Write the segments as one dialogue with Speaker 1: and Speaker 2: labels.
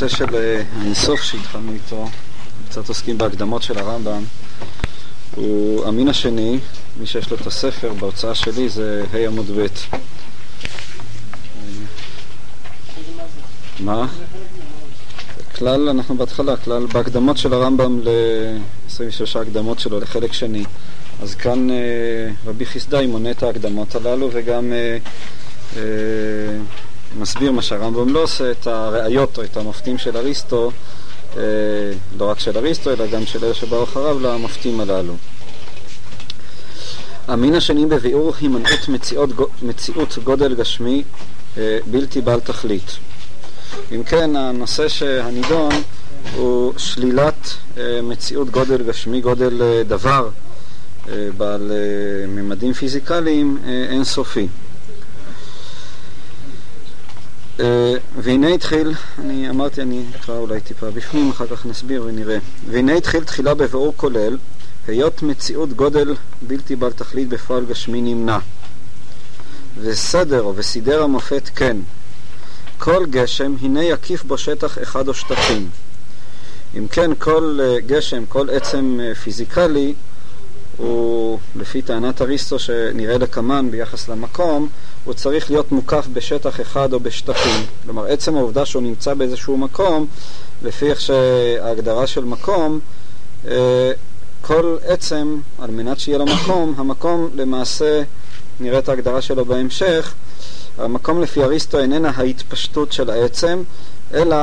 Speaker 1: בנושא של אה, האינסוף שהתחלנו איתו, קצת עוסקים בהקדמות של הרמב"ם, הוא המין השני, מי שיש לו את הספר בהוצאה שלי זה ה' עמוד ב'. מה? כלל, אנחנו בהתחלה, כלל בהקדמות של הרמב"ם ל-23 הקדמות שלו לחלק שני. אז כאן אה, רבי חיסדאי מונה את ההקדמות הללו וגם אה, מסביר מה שהרמב"ם לא עושה, את הראיות או את המופתים של אריסטו, אה, לא רק של אריסטו, אלא גם של אלה שבאו אחריו למופתים הללו. המין השני בביאור הימנעות מציאות, מציאות גודל גשמי אה, בלתי בעל תכלית. אם כן, הנושא שהנידון הוא שלילת אה, מציאות גודל גשמי, גודל דבר בעל ממדים פיזיקליים אינסופי. אה, והנה התחיל, אני אמרתי, אני אקרא אולי טיפה בפנים, אחר כך נסביר ונראה. והנה התחיל תחילה בביאור כולל, היות מציאות גודל בלתי בל תכלית בפועל גשמי נמנע. וסדר וסידר המופת כן. כל גשם, הנה יקיף בו שטח אחד או שטחים. אם כן, כל אה, גשם, כל עצם פיזיקלי, הוא, לפי טענת אריסטו שנראה לקמן ביחס למקום, הוא צריך להיות מוקף בשטח אחד או בשטחים. כלומר, עצם העובדה שהוא נמצא באיזשהו מקום, לפי איך שההגדרה של מקום, אה, כל עצם, על מנת שיהיה לו מקום, המקום למעשה, נראה את ההגדרה שלו בהמשך, המקום לפי אריסטו איננה ההתפשטות של העצם, אלא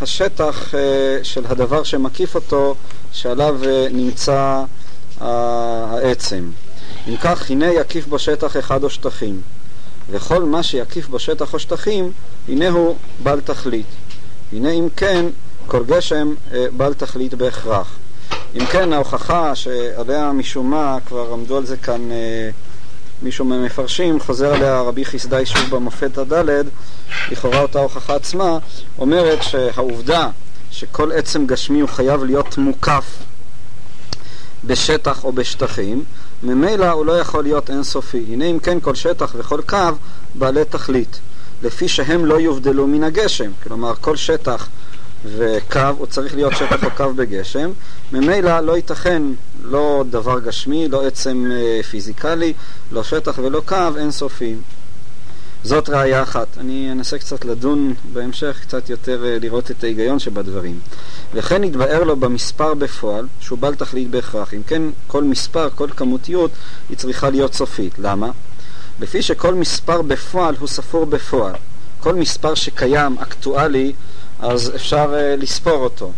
Speaker 1: השטח אה, של הדבר שמקיף אותו, שעליו אה, נמצא העצם. אם כך, הנה יקיף בו שטח אחד או שטחים. וכל מה שיקיף בו שטח או שטחים, הנה הוא בעל תכלית. הנה אם כן, כל גשם אה, בעל תכלית בהכרח. אם כן, ההוכחה שעליה משום מה, כבר עמדו על זה כאן אה, מישהו מהמפרשים, חוזר עליה רבי חיסדאי שוב במופת הדלת, לכאורה אותה הוכחה עצמה, אומרת שהעובדה שכל עצם גשמי הוא חייב להיות מוקף בשטח או בשטחים, ממילא הוא לא יכול להיות אינסופי. הנה אם כן כל שטח וכל קו בעלי תכלית, לפי שהם לא יובדלו מן הגשם. כלומר, כל שטח וקו, הוא צריך להיות שטח או קו בגשם, ממילא לא ייתכן לא דבר גשמי, לא עצם אה, פיזיקלי, לא שטח ולא קו אינסופי. זאת ראייה אחת. אני אנסה קצת לדון בהמשך, קצת יותר אה, לראות את ההיגיון שבדברים. וכן יתבאר לו במספר בפועל, שהוא בעל תכלית בהכרח. אם כן, כל מספר, כל כמותיות, היא צריכה להיות סופית. למה? לפי שכל מספר בפועל הוא ספור בפועל. כל מספר שקיים, אקטואלי, אז אפשר uh, לספור אותו.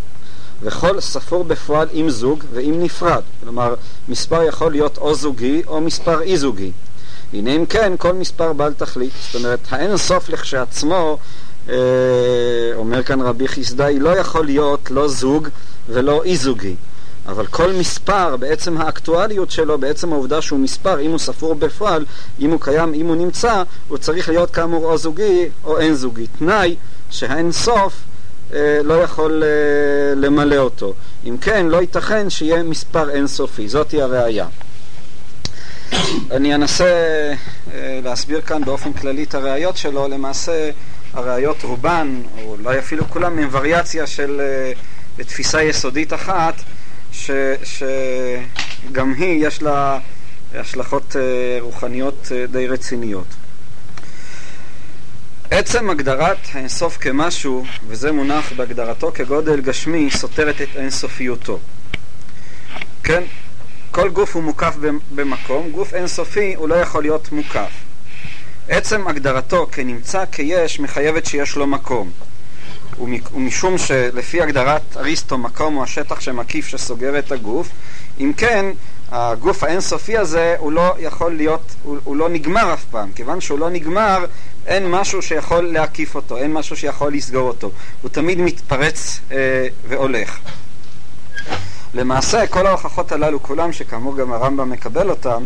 Speaker 1: וכל ספור בפועל עם זוג ועם נפרד. כלומר, מספר יכול להיות או זוגי או מספר אי זוגי. הנה אם כן, כל מספר בעל תכלית. זאת אומרת, האין סוף לכשעצמו, אומר כאן רבי חיסדאי, לא יכול להיות לא זוג ולא אי זוגי. אבל כל מספר, בעצם האקטואליות שלו, בעצם העובדה שהוא מספר, אם הוא ספור בפועל, אם הוא קיים, אם הוא נמצא, הוא צריך להיות כאמור או זוגי או אין זוגי. תנאי שהאין סוף אה, לא יכול אה, למלא אותו. אם כן, לא ייתכן שיהיה מספר אינסופי. זאתי הראייה. אני אנסה אה, להסביר כאן באופן כללי את הראיות שלו. למעשה, הראיות רובן, או אולי אפילו כולם, הם וריאציה של אה, תפיסה יסודית אחת, ש, שגם היא, יש לה השלכות אה, רוחניות די רציניות. עצם הגדרת האינסוף כמשהו, וזה מונח בהגדרתו כגודל גשמי, סותרת את אינסופיותו. כן? כל גוף הוא מוקף במקום, גוף אינסופי הוא לא יכול להיות מוקף. עצם הגדרתו כנמצא כיש מחייבת שיש לו מקום. ומשום שלפי הגדרת אריסטו מקום הוא השטח שמקיף שסוגר את הגוף, אם כן, הגוף האינסופי הזה הוא לא יכול להיות, הוא, הוא לא נגמר אף פעם. כיוון שהוא לא נגמר, אין משהו שיכול להקיף אותו, אין משהו שיכול לסגור אותו. הוא תמיד מתפרץ אה, והולך. למעשה כל ההוכחות הללו כולם, שכאמור גם הרמב"ם מקבל אותם,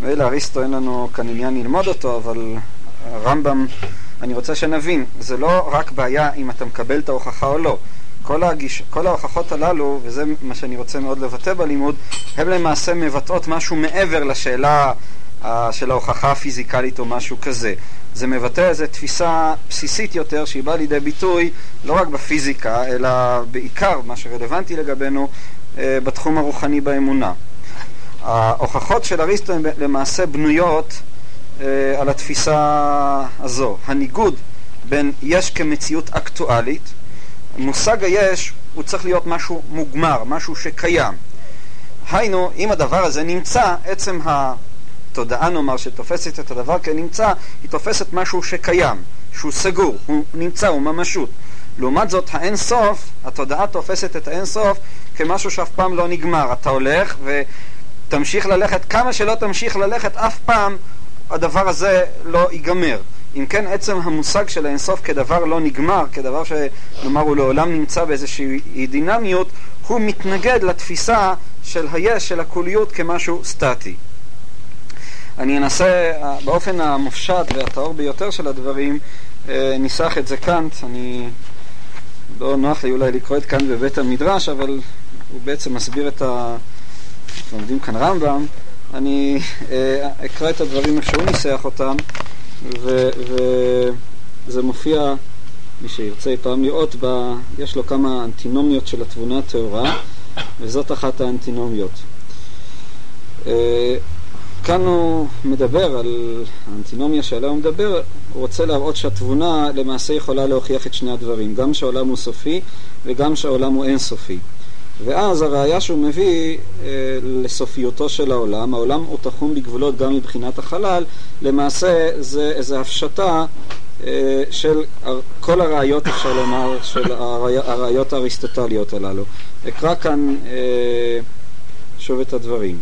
Speaker 1: ואלה אריסטו אין לנו כאן עניין ללמוד אותו, אבל הרמב"ם, אני רוצה שנבין, זה לא רק בעיה אם אתה מקבל את ההוכחה או לא. כל, הגיש, כל ההוכחות הללו, וזה מה שאני רוצה מאוד לבטא בלימוד, הן למעשה מבטאות משהו מעבר לשאלה uh, של ההוכחה הפיזיקלית או משהו כזה. זה מבטא איזו תפיסה בסיסית יותר שהיא באה לידי ביטוי לא רק בפיזיקה, אלא בעיקר, מה שרלוונטי לגבינו, אה, בתחום הרוחני באמונה. ההוכחות של אריסטו הן למעשה בנויות אה, על התפיסה הזו. הניגוד בין יש כמציאות אקטואלית, מושג היש הוא צריך להיות משהו מוגמר, משהו שקיים. היינו, אם הדבר הזה נמצא, עצם התודעה נאמר שתופסת את הדבר כנמצא, היא תופסת משהו שקיים, שהוא סגור, הוא נמצא, הוא ממשות. לעומת זאת, האין סוף, התודעה תופסת את האין סוף כמשהו שאף פעם לא נגמר. אתה הולך ותמשיך ללכת, כמה שלא תמשיך ללכת, אף פעם הדבר הזה לא ייגמר. אם כן, עצם המושג של האינסוף כדבר לא נגמר, כדבר שנאמר הוא לעולם נמצא באיזושהי דינמיות, הוא מתנגד לתפיסה של היש, של הקוליות, כמשהו סטטי. אני אנסה באופן המופשט והטהור ביותר של הדברים, אה, ניסח את זה קאנט, אני לא נוח לי אולי לקרוא את קאנט בבית המדרש, אבל הוא בעצם מסביר את ה... לומדים כאן רמב"ם, אני אה, אקרא את הדברים איך שהוא ניסח אותם, וזה מופיע, מי שירצה אי פעם לראות, בה, יש לו כמה אנטינומיות של התבונה הטהורה, וזאת אחת האנטינומיות. אה, כאן הוא מדבר על האנטינומיה שעליה הוא מדבר, הוא רוצה להראות שהתבונה למעשה יכולה להוכיח את שני הדברים, גם שהעולם הוא סופי וגם שהעולם הוא אינסופי. ואז הראיה שהוא מביא אה, לסופיותו של העולם, העולם הוא תחום בגבולות גם מבחינת החלל, למעשה זה איזו הפשטה אה, של כל הראיות, אפשר לומר, של הראיות האריסטוטליות הללו. אקרא כאן אה, שוב את הדברים.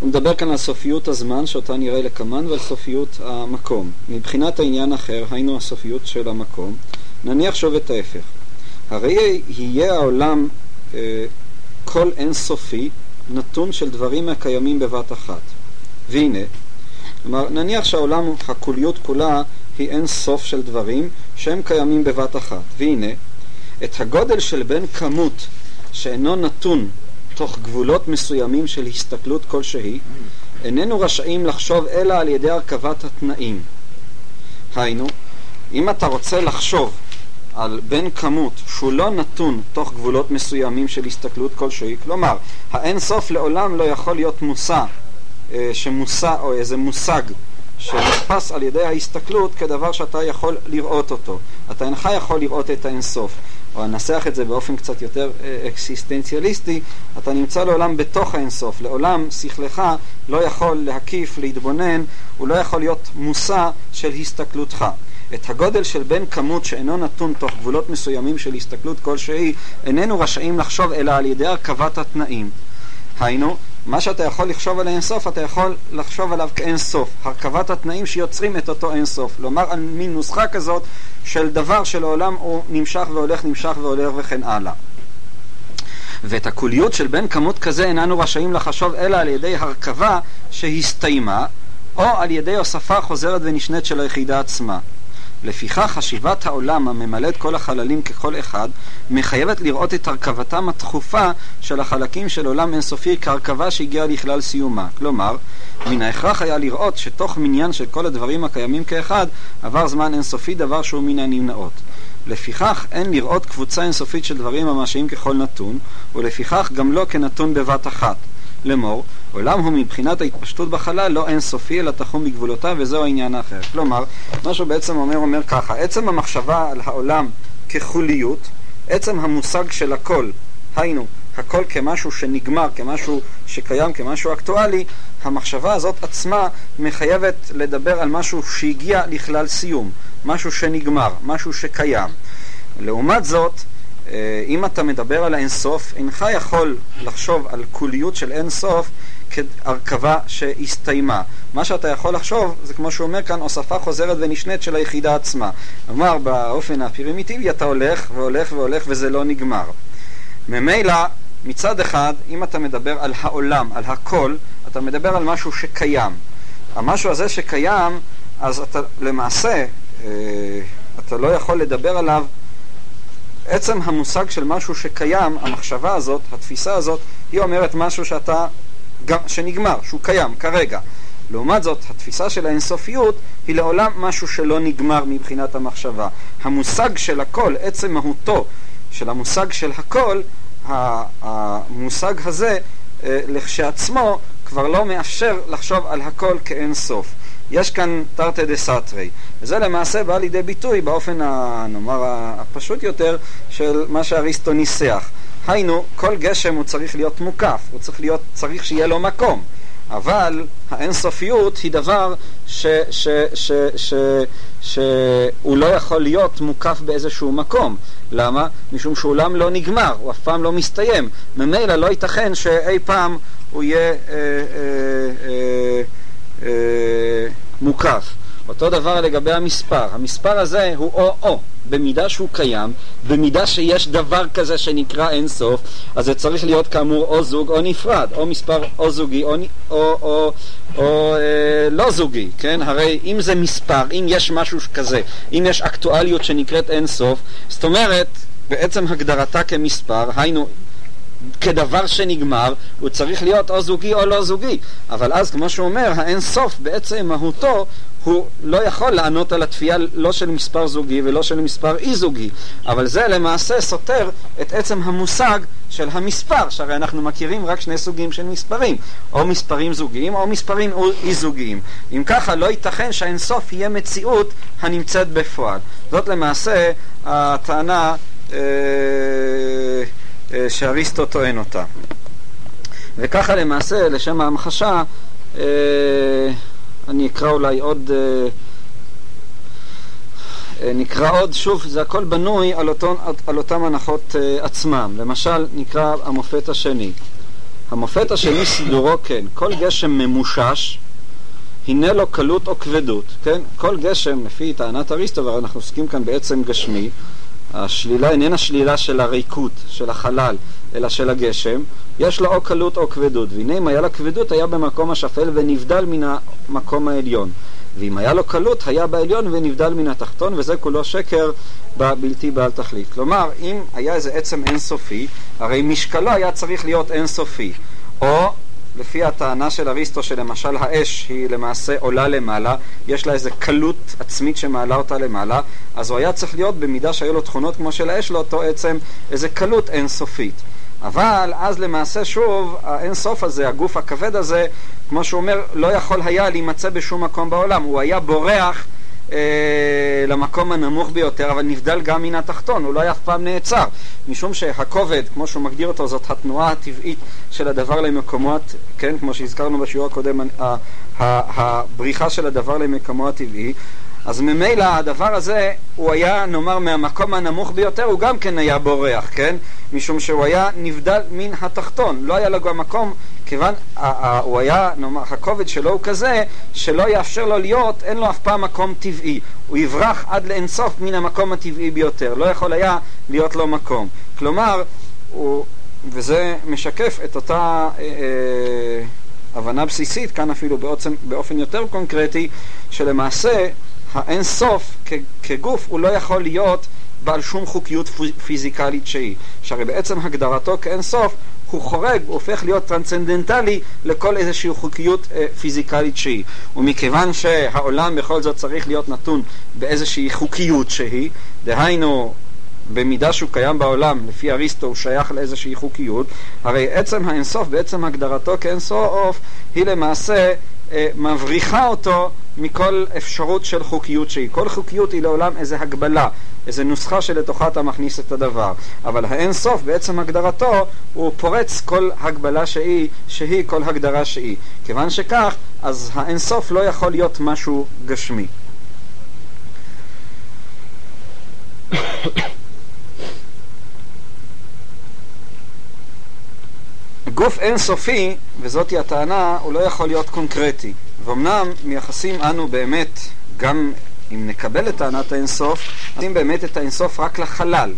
Speaker 1: הוא מדבר כאן על סופיות הזמן, שאותה נראה לקמן, ועל סופיות המקום. מבחינת העניין אחר, היינו הסופיות של המקום, נניח שוב את ההפך. הרי יהיה העולם אה, כל אינסופי, נתון של דברים הקיימים בבת אחת. והנה, כלומר, נניח שהעולם, הקוליות כולה, היא אין סוף של דברים שהם קיימים בבת אחת. והנה, את הגודל של בין כמות שאינו נתון תוך גבולות מסוימים של הסתכלות כלשהי, איננו רשאים לחשוב אלא על ידי הרכבת התנאים. היינו, אם אתה רוצה לחשוב על בן כמות שהוא לא נתון תוך גבולות מסוימים של הסתכלות כלשהי, כלומר, האין סוף לעולם לא יכול להיות מושא, אה, שמושא או איזה מושג שנתפס על ידי ההסתכלות כדבר שאתה יכול לראות אותו. אתה אינך יכול לראות את האין סוף. או אנסח את זה באופן קצת יותר אה, אקסיסטנציאליסטי, אתה נמצא לעולם בתוך האינסוף. לעולם שכלך לא יכול להקיף, להתבונן, הוא לא יכול להיות מושא של הסתכלותך. את הגודל של בן כמות שאינו נתון תוך גבולות מסוימים של הסתכלות כלשהי, איננו רשאים לחשוב אלא על ידי הרכבת התנאים. היינו, מה שאתה יכול לחשוב על האינסוף, אתה יכול לחשוב עליו כאינסוף. הרכבת התנאים שיוצרים את אותו אינסוף. לומר על מין נוסחה כזאת של דבר שלעולם הוא נמשך והולך, נמשך והולך וכן הלאה. ואת הקוליות של בן כמות כזה איננו רשאים לחשוב אלא על ידי הרכבה שהסתיימה, או על ידי הוספה חוזרת ונשנית של היחידה עצמה. לפיכך חשיבת העולם הממלא את כל החללים ככל אחד מחייבת לראות את הרכבתם התכופה של החלקים של עולם אינסופי כהרכבה שהגיעה לכלל סיומה. כלומר, מן ההכרח היה לראות שתוך מניין של כל הדברים הקיימים כאחד עבר זמן אינסופי דבר שהוא מן הנמנעות. לפיכך אין לראות קבוצה אינסופית של דברים ממשיים ככל נתון, ולפיכך גם לא כנתון בבת אחת. לאמור, עולם הוא מבחינת ההתפשטות בחלל לא אינסופי אלא תחום בגבולותיו וזהו העניין האחר. כלומר, מה שהוא בעצם אומר, אומר ככה, עצם המחשבה על העולם כחוליות, עצם המושג של הכל, היינו, הכל כמשהו שנגמר, כמשהו שקיים, כמשהו אקטואלי, המחשבה הזאת עצמה מחייבת לדבר על משהו שהגיע לכלל סיום, משהו שנגמר, משהו שקיים. לעומת זאת, אם אתה מדבר על האינסוף, אינך יכול לחשוב על קוליות של אינסוף כהרכבה שהסתיימה. מה שאתה יכול לחשוב, זה כמו שהוא אומר כאן, הוספה חוזרת ונשנית של היחידה עצמה. כלומר, באופן הפרימיטיבי אתה הולך והולך והולך וזה לא נגמר. ממילא, מצד אחד, אם אתה מדבר על העולם, על הכל, אתה מדבר על משהו שקיים. המשהו הזה שקיים, אז אתה למעשה, אה, אתה לא יכול לדבר עליו עצם המושג של משהו שקיים, המחשבה הזאת, התפיסה הזאת, היא אומרת משהו שאתה, שנגמר, שהוא קיים כרגע. לעומת זאת, התפיסה של האינסופיות היא לעולם משהו שלא נגמר מבחינת המחשבה. המושג של הכל, עצם מהותו של המושג של הכל, המושג הזה אה, לכשעצמו כבר לא מאפשר לחשוב על הכל כאין סוף. יש כאן תרתי דה סתרי, וזה למעשה בא לידי ביטוי באופן, ה, נאמר, הפשוט יותר של מה שאריסטו ניסח. היינו, כל גשם הוא צריך להיות מוקף, הוא צריך, להיות, צריך שיהיה לו מקום. אבל האינסופיות היא דבר שהוא לא יכול להיות מוקף באיזשהו מקום. למה? משום שהוא לעולם לא נגמר, הוא אף פעם לא מסתיים. ממילא לא ייתכן שאי פעם הוא יהיה אה, אה, אה, אה, מוקף. אותו דבר לגבי המספר. המספר הזה הוא או-או. במידה שהוא קיים, במידה שיש דבר כזה שנקרא אינסוף, אז זה צריך להיות כאמור או זוג או נפרד, או מספר או זוגי או, או, או, או אה, לא זוגי, כן? הרי אם זה מספר, אם יש משהו כזה, אם יש אקטואליות שנקראת אינסוף, זאת אומרת, בעצם הגדרתה כמספר, היינו כדבר שנגמר, הוא צריך להיות או זוגי או לא זוגי. אבל אז, כמו שהוא אומר, האין סוף בעצם מהותו הוא לא יכול לענות על התפייה לא של מספר זוגי ולא של מספר אי זוגי, אבל זה למעשה סותר את עצם המושג של המספר, שהרי אנחנו מכירים רק שני סוגים של מספרים, או מספרים זוגיים או מספרים אי זוגיים. אם ככה לא ייתכן שהאינסוף יהיה מציאות הנמצאת בפועל. זאת למעשה הטענה אה, שאריסטו טוען אותה. וככה למעשה, לשם ההמחשה, אה, אני אקרא אולי עוד, אה, אה, נקרא עוד, שוב, זה הכל בנוי על, אותו, על אותם הנחות אה, עצמם. למשל, נקרא המופת השני. המופת השני סידורו כן, כל גשם ממושש, הנה לו קלות או כבדות, כן? כל גשם, לפי טענת אריסטו, ואנחנו עוסקים כאן בעצם גשמי, השלילה איננה שלילה של הריקות, של החלל, אלא של הגשם, יש לו או קלות או כבדות, והנה אם היה לה כבדות היה במקום השפל ונבדל מן המקום העליון. ואם היה לו קלות היה בעליון ונבדל מן התחתון, וזה כולו שקר בבלתי בעל תכלית. כלומר, אם היה איזה עצם אינסופי, הרי משקלו היה צריך להיות אינסופי. או לפי הטענה של אריסטו שלמשל האש היא למעשה עולה למעלה, יש לה איזה קלות עצמית שמעלה אותה למעלה, אז הוא היה צריך להיות במידה שהיו לו תכונות כמו של האש לאותו עצם, איזה קלות אינסופית. אבל אז למעשה שוב, האין סוף הזה, הגוף הכבד הזה, כמו שהוא אומר, לא יכול היה להימצא בשום מקום בעולם. הוא היה בורח אה, למקום הנמוך ביותר, אבל נבדל גם מן התחתון, הוא לא היה אף פעם נעצר. משום שהכובד, כמו שהוא מגדיר אותו, זאת התנועה הטבעית של הדבר למקומות, כן, כמו שהזכרנו בשיעור הקודם, הבריחה של הדבר למקומו הטבעי. אז ממילא הדבר הזה, הוא היה, נאמר, מהמקום הנמוך ביותר, הוא גם כן היה בורח, כן? משום שהוא היה נבדל מן התחתון, לא היה לו גם מקום, כיוון, הוא היה, נאמר, הכובד שלו הוא כזה, שלא יאפשר לו להיות, אין לו אף פעם מקום טבעי. הוא יברח עד לאינסוף מן המקום הטבעי ביותר, לא יכול היה להיות לו מקום. כלומר, הוא, וזה משקף את אותה... אה, אה, הבנה בסיסית, כאן אפילו באופן, באופן יותר קונקרטי, שלמעשה האין סוף כגוף הוא לא יכול להיות בעל שום חוקיות פיזיקלית שהיא, שהרי בעצם הגדרתו כאין סוף הוא חורג, הוא הופך להיות טרנסצנדנטלי לכל איזושהי חוקיות אה, פיזיקלית שהיא. ומכיוון שהעולם בכל זאת צריך להיות נתון באיזושהי חוקיות שהיא, דהיינו במידה שהוא קיים בעולם, לפי אריסטו הוא שייך לאיזושהי חוקיות, הרי עצם האינסוף, בעצם הגדרתו כאינסוף, היא למעשה אה, מבריחה אותו מכל אפשרות של חוקיות שהיא. כל חוקיות היא לעולם איזו הגבלה, איזו נוסחה שלתוכה אתה מכניס את הדבר. אבל האין סוף בעצם הגדרתו הוא פורץ כל הגבלה שהיא, שהיא כל הגדרה שהיא. כיוון שכך, אז האין סוף לא יכול להיות משהו גשמי. גוף אינסופי, וזאתי הטענה, הוא לא יכול להיות קונקרטי. ואומנם מייחסים אנו באמת, גם אם נקבל את טענת האינסוף, נשים באמת את האינסוף רק לחלל.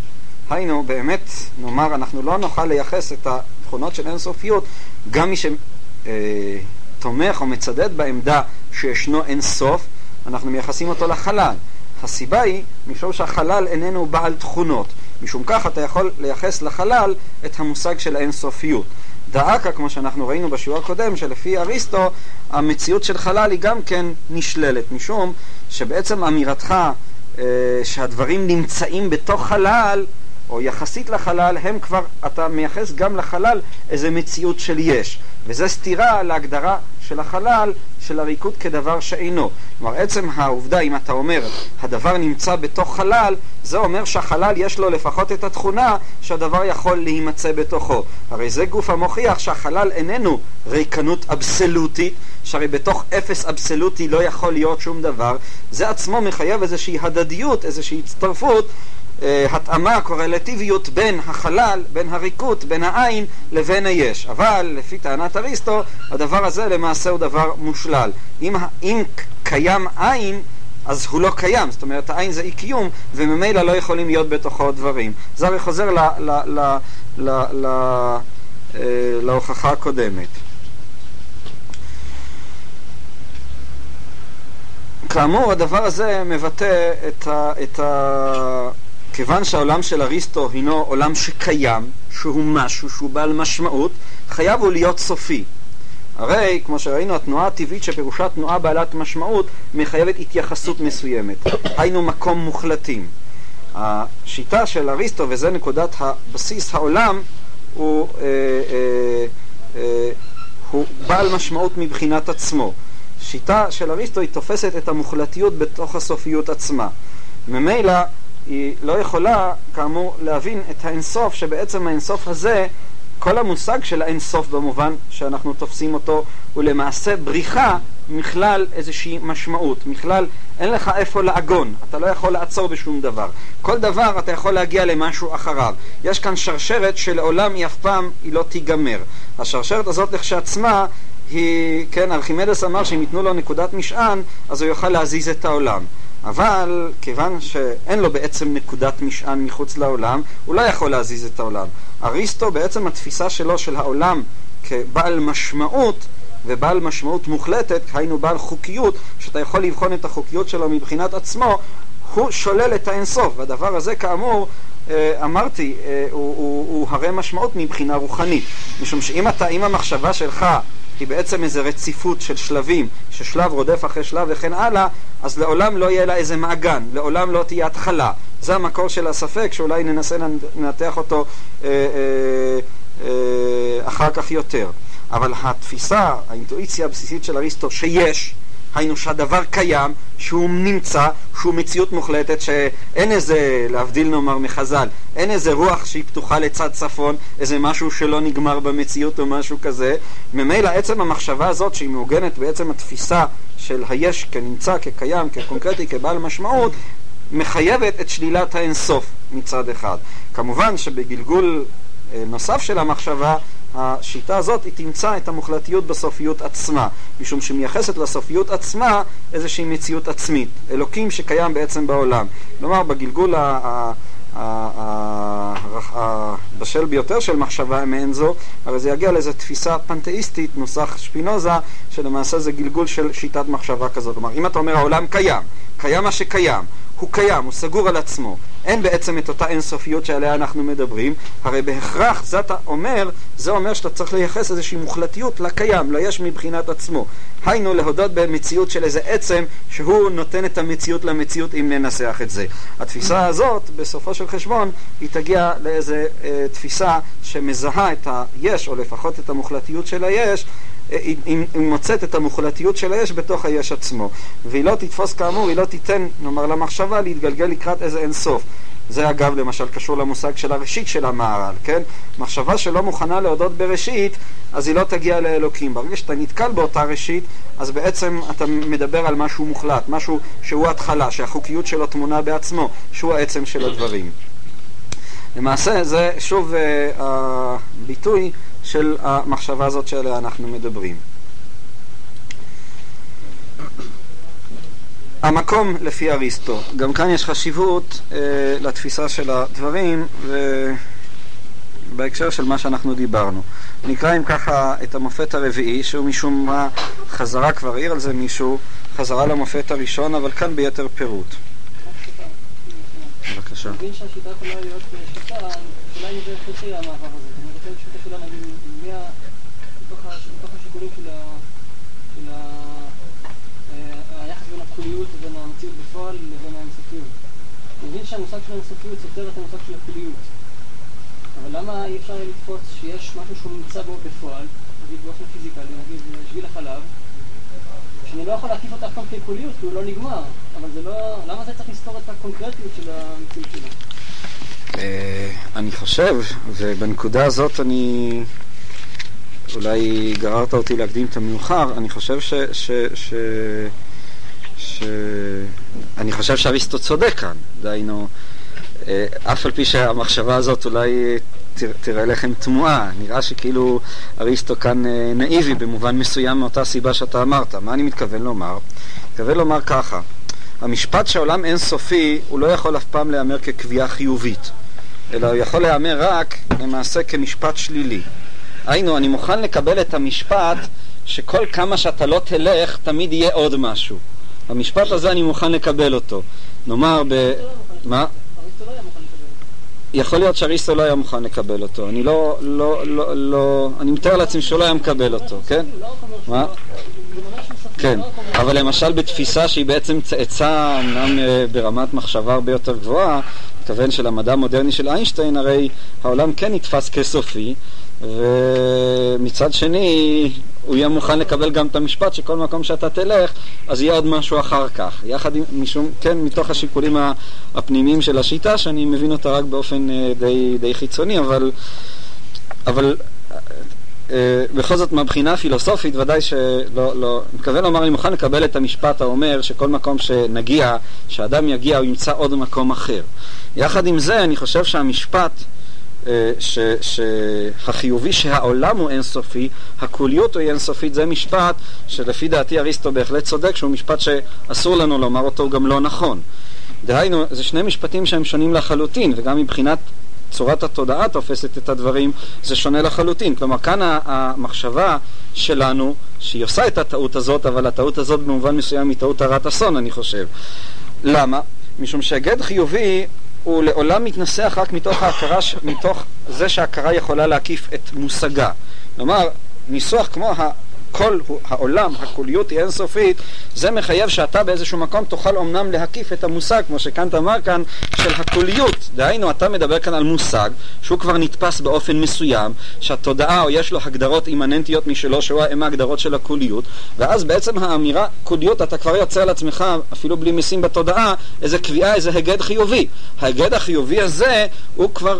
Speaker 1: היינו, באמת, נאמר, אנחנו לא נוכל לייחס את התכונות של אינסופיות, גם מי שתומך או מצדד בעמדה שישנו אינסוף, אנחנו מייחסים אותו לחלל. הסיבה היא משום שהחלל איננו בעל תכונות. משום כך אתה יכול לייחס לחלל את המושג של האינסופיות. דאקה, כמו שאנחנו ראינו בשיעור הקודם, שלפי אריסטו המציאות של חלל היא גם כן נשללת, משום שבעצם אמירתך אה, שהדברים נמצאים בתוך חלל, או יחסית לחלל, הם כבר, אתה מייחס גם לחלל איזה מציאות של יש. וזה סתירה להגדרה של החלל, של הריקוד כדבר שאינו. כלומר, עצם העובדה, אם אתה אומר, הדבר נמצא בתוך חלל, זה אומר שהחלל יש לו לפחות את התכונה שהדבר יכול להימצא בתוכו. הרי זה גוף המוכיח שהחלל איננו ריקנות אבסולוטית, שהרי בתוך אפס אבסולוטי לא יכול להיות שום דבר, זה עצמו מחייב איזושהי הדדיות, איזושהי הצטרפות התאמה, קורלטיביות בין החלל, בין הריקות, בין העין לבין היש. אבל לפי טענת אריסטו, הדבר הזה למעשה הוא דבר מושלל. אם, אם קיים עין, אז הוא לא קיים, זאת אומרת העין זה אי קיום וממילא לא יכולים להיות בתוכו דברים. זה הרי חוזר ל, ל, ל, ל, ל, אה, להוכחה הקודמת. כאמור, הדבר הזה מבטא את ה... את ה כיוון שהעולם של אריסטו הינו עולם שקיים, שהוא משהו, שהוא בעל משמעות, חייב הוא להיות סופי. הרי, כמו שראינו, התנועה הטבעית שפירושה תנועה בעלת משמעות מחייבת התייחסות מסוימת, היינו מקום מוחלטים. השיטה של אריסטו, וזה נקודת הבסיס העולם, הוא, אה, אה, אה, הוא בעל משמעות מבחינת עצמו. שיטה של אריסטו היא תופסת את המוחלטיות בתוך הסופיות עצמה. ממילא היא לא יכולה, כאמור, להבין את האינסוף, שבעצם האינסוף הזה, כל המושג של האינסוף במובן שאנחנו תופסים אותו, הוא למעשה בריחה מכלל איזושהי משמעות, מכלל אין לך איפה לעגון, אתה לא יכול לעצור בשום דבר. כל דבר אתה יכול להגיע למשהו אחריו. יש כאן שרשרת שלעולם היא אף פעם היא לא תיגמר. השרשרת הזאת לכשעצמה היא, כן, ארכימדס אמר שאם ייתנו לו נקודת משען, אז הוא יוכל להזיז את העולם. אבל כיוון שאין לו בעצם נקודת משען מחוץ לעולם, הוא לא יכול להזיז את העולם. אריסטו בעצם התפיסה שלו של העולם כבעל משמעות ובעל משמעות מוחלטת, היינו בעל חוקיות, שאתה יכול לבחון את החוקיות שלו מבחינת עצמו, הוא שולל את האינסוף, והדבר הזה כאמור אה, אמרתי, אה, הוא, הוא, הוא הרי משמעות מבחינה רוחנית, משום שאם אתה, אם המחשבה שלך היא בעצם איזו רציפות של שלבים, ששלב רודף אחרי שלב וכן הלאה, אז לעולם לא יהיה לה איזה מעגן, לעולם לא תהיה התחלה. זה המקור של הספק, שאולי ננסה לנתח אותו אה, אה, אה, אחר כך יותר. אבל התפיסה, האינטואיציה הבסיסית של אריסטו, שיש, היינו שהדבר קיים, שהוא נמצא, שהוא מציאות מוחלטת, שאין איזה, להבדיל נאמר מחז"ל, אין איזה רוח שהיא פתוחה לצד צפון, איזה משהו שלא נגמר במציאות או משהו כזה. ממילא עצם המחשבה הזאת, שהיא מעוגנת בעצם התפיסה של היש כנמצא, כקיים, כקונקרטי, כבעל משמעות, מחייבת את שלילת האינסוף מצד אחד. כמובן שבגלגול אה, נוסף של המחשבה, השיטה הזאת היא תמצא את המוחלטיות בסופיות עצמה, משום שמייחסת לסופיות עצמה איזושהי מציאות עצמית, אלוקים שקיים בעצם בעולם. כלומר, בגלגול הבשל ביותר של מחשבה מעין זו, הרי זה יגיע לאיזו תפיסה פנתאיסטית, נוסח שפינוזה, שלמעשה זה גלגול של שיטת מחשבה כזאת. כלומר, אם אתה אומר העולם קיים, קיים מה שקיים, הוא קיים, הוא סגור על עצמו. אין בעצם את אותה אינסופיות שעליה אנחנו מדברים, הרי בהכרח זה אתה אומר, זה אומר שאתה צריך לייחס איזושהי מוחלטיות לקיים, ליש מבחינת עצמו. היינו להודות במציאות של איזה עצם שהוא נותן את המציאות למציאות אם ננסח את זה. התפיסה הזאת, בסופו של חשבון, היא תגיע לאיזה אה, תפיסה שמזהה את היש, או לפחות את המוחלטיות של היש, היא, היא מוצאת את המוחלטיות של היש בתוך היש עצמו. והיא לא תתפוס כאמור, היא לא תיתן, נאמר, למחשבה להתגלגל לקראת איזה אין סוף. זה אגב למשל קשור למושג של הראשית של המהר"ל, כן? מחשבה שלא מוכנה להודות בראשית, אז היא לא תגיע לאלוקים. ברגע שאתה נתקל באותה ראשית, אז בעצם אתה מדבר על משהו מוחלט, משהו שהוא התחלה, שהחוקיות שלו תמונה בעצמו, שהוא העצם של הדברים. למעשה זה שוב uh, הביטוי של המחשבה הזאת שעליה אנחנו מדברים. המקום לפי אריסטו, גם כאן יש חשיבות אה, לתפיסה של הדברים ובהקשר של מה שאנחנו דיברנו. נקרא אם ככה את המופת הרביעי, שהוא משום מה חזרה, כבר העיר על זה מישהו, חזרה למופת הראשון, אבל כאן ביתר פירוט. בבקשה. אני מבין שהשיטה יכולה להיות שיטה, אולי זה הכרחי המעבר הזה. אני רוצה פשוט אפילו להגיד
Speaker 2: מתוך השיקולים של אה, היחס בין הכוליות לבין המציאות בפועל לבין האינסופיות. אני מבין שהמושג של האינסופיות סותר את המושג של הכוליות. אבל למה אי אפשר לתפוס שיש משהו שהוא נמצא בו בפועל, נגיד באופן פיזיקלי, נגיד שביל החלב, שאני לא יכול להקיף אותה אף פעם כקוליות, כי הוא לא נגמר, אבל זה לא... למה זה צריך לסתור את הקונקרטיות של המציאות שלו?
Speaker 1: אה, אני חושב, ובנקודה הזאת אני... אולי גררת אותי להקדים את המאוחר, אני חושב ש... ש, ש, ש אני חושב שאריסטו צודק כאן, דהיינו, אה, אף על פי שהמחשבה הזאת אולי תראה לכם תמוהה, נראה שכאילו אריסטו כאן אה, נאיבי במובן מסוים מאותה סיבה שאתה אמרת. מה אני מתכוון לומר? מתכוון לומר ככה, המשפט שהעולם אינסופי הוא לא יכול אף פעם להיאמר כקביעה חיובית, אלא הוא יכול להיאמר רק למעשה כמשפט שלילי. היינו, אני מוכן לקבל את המשפט שכל כמה שאתה לא תלך, תמיד יהיה עוד משהו. המשפט הזה אני מוכן לקבל אותו. נאמר ב... מה? יכול להיות שאריסטו לא היה מוכן לקבל אותו. אני לא, לא, לא, לא, אני מתאר לעצמי שהוא לא היה מקבל אותו, כן? מה? כן, אבל למשל בתפיסה שהיא בעצם צאצא, אמנם אה, ברמת מחשבה הרבה יותר גבוהה, מתכוון של המדע המודרני של איינשטיין, הרי העולם כן נתפס כסופי, ומצד שני הוא יהיה מוכן לקבל גם את המשפט שכל מקום שאתה תלך אז יהיה עוד משהו אחר כך. יחד עם, משום, כן, מתוך השיקולים הפנימיים של השיטה שאני מבין אותה רק באופן אה, די, די חיצוני אבל, אבל אה, בכל זאת מהבחינה הפילוסופית ודאי שלא, לא, אני מתכוון לומר אני מוכן לקבל את המשפט האומר שכל מקום שנגיע, שאדם יגיע הוא ימצא עוד מקום אחר. יחד עם זה אני חושב שהמשפט ש, שהחיובי שהעולם הוא אינסופי, הקוליות היא אינסופית, זה משפט שלפי דעתי אריסטו בהחלט צודק, שהוא משפט שאסור לנו לומר אותו, הוא גם לא נכון. דהיינו, זה שני משפטים שהם שונים לחלוטין, וגם מבחינת צורת התודעה תופסת את הדברים, זה שונה לחלוטין. כלומר, כאן המחשבה שלנו, שהיא עושה את הטעות הזאת, אבל הטעות הזאת במובן מסוים היא טעות הרת אסון, אני חושב. למה? משום שהגד חיובי הוא לעולם מתנסח רק מתוך ההכרה, מתוך זה שההכרה יכולה להקיף את מושגה. כלומר, ניסוח כמו כל העולם, הקוליות היא אינסופית, זה מחייב שאתה באיזשהו מקום תוכל אומנם להקיף את המושג, כמו שקאנט אמר כאן, של הקוליות. דהיינו, אתה מדבר כאן על מושג שהוא כבר נתפס באופן מסוים, שהתודעה או יש לו הגדרות אימננטיות משלו, שהוא הם ההגדרות של הקוליות, ואז בעצם האמירה קוליות, אתה כבר יוצר לעצמך, אפילו בלי מיסים בתודעה, איזה קביעה, איזה היגד חיובי. ההיגד החיובי הזה הוא כבר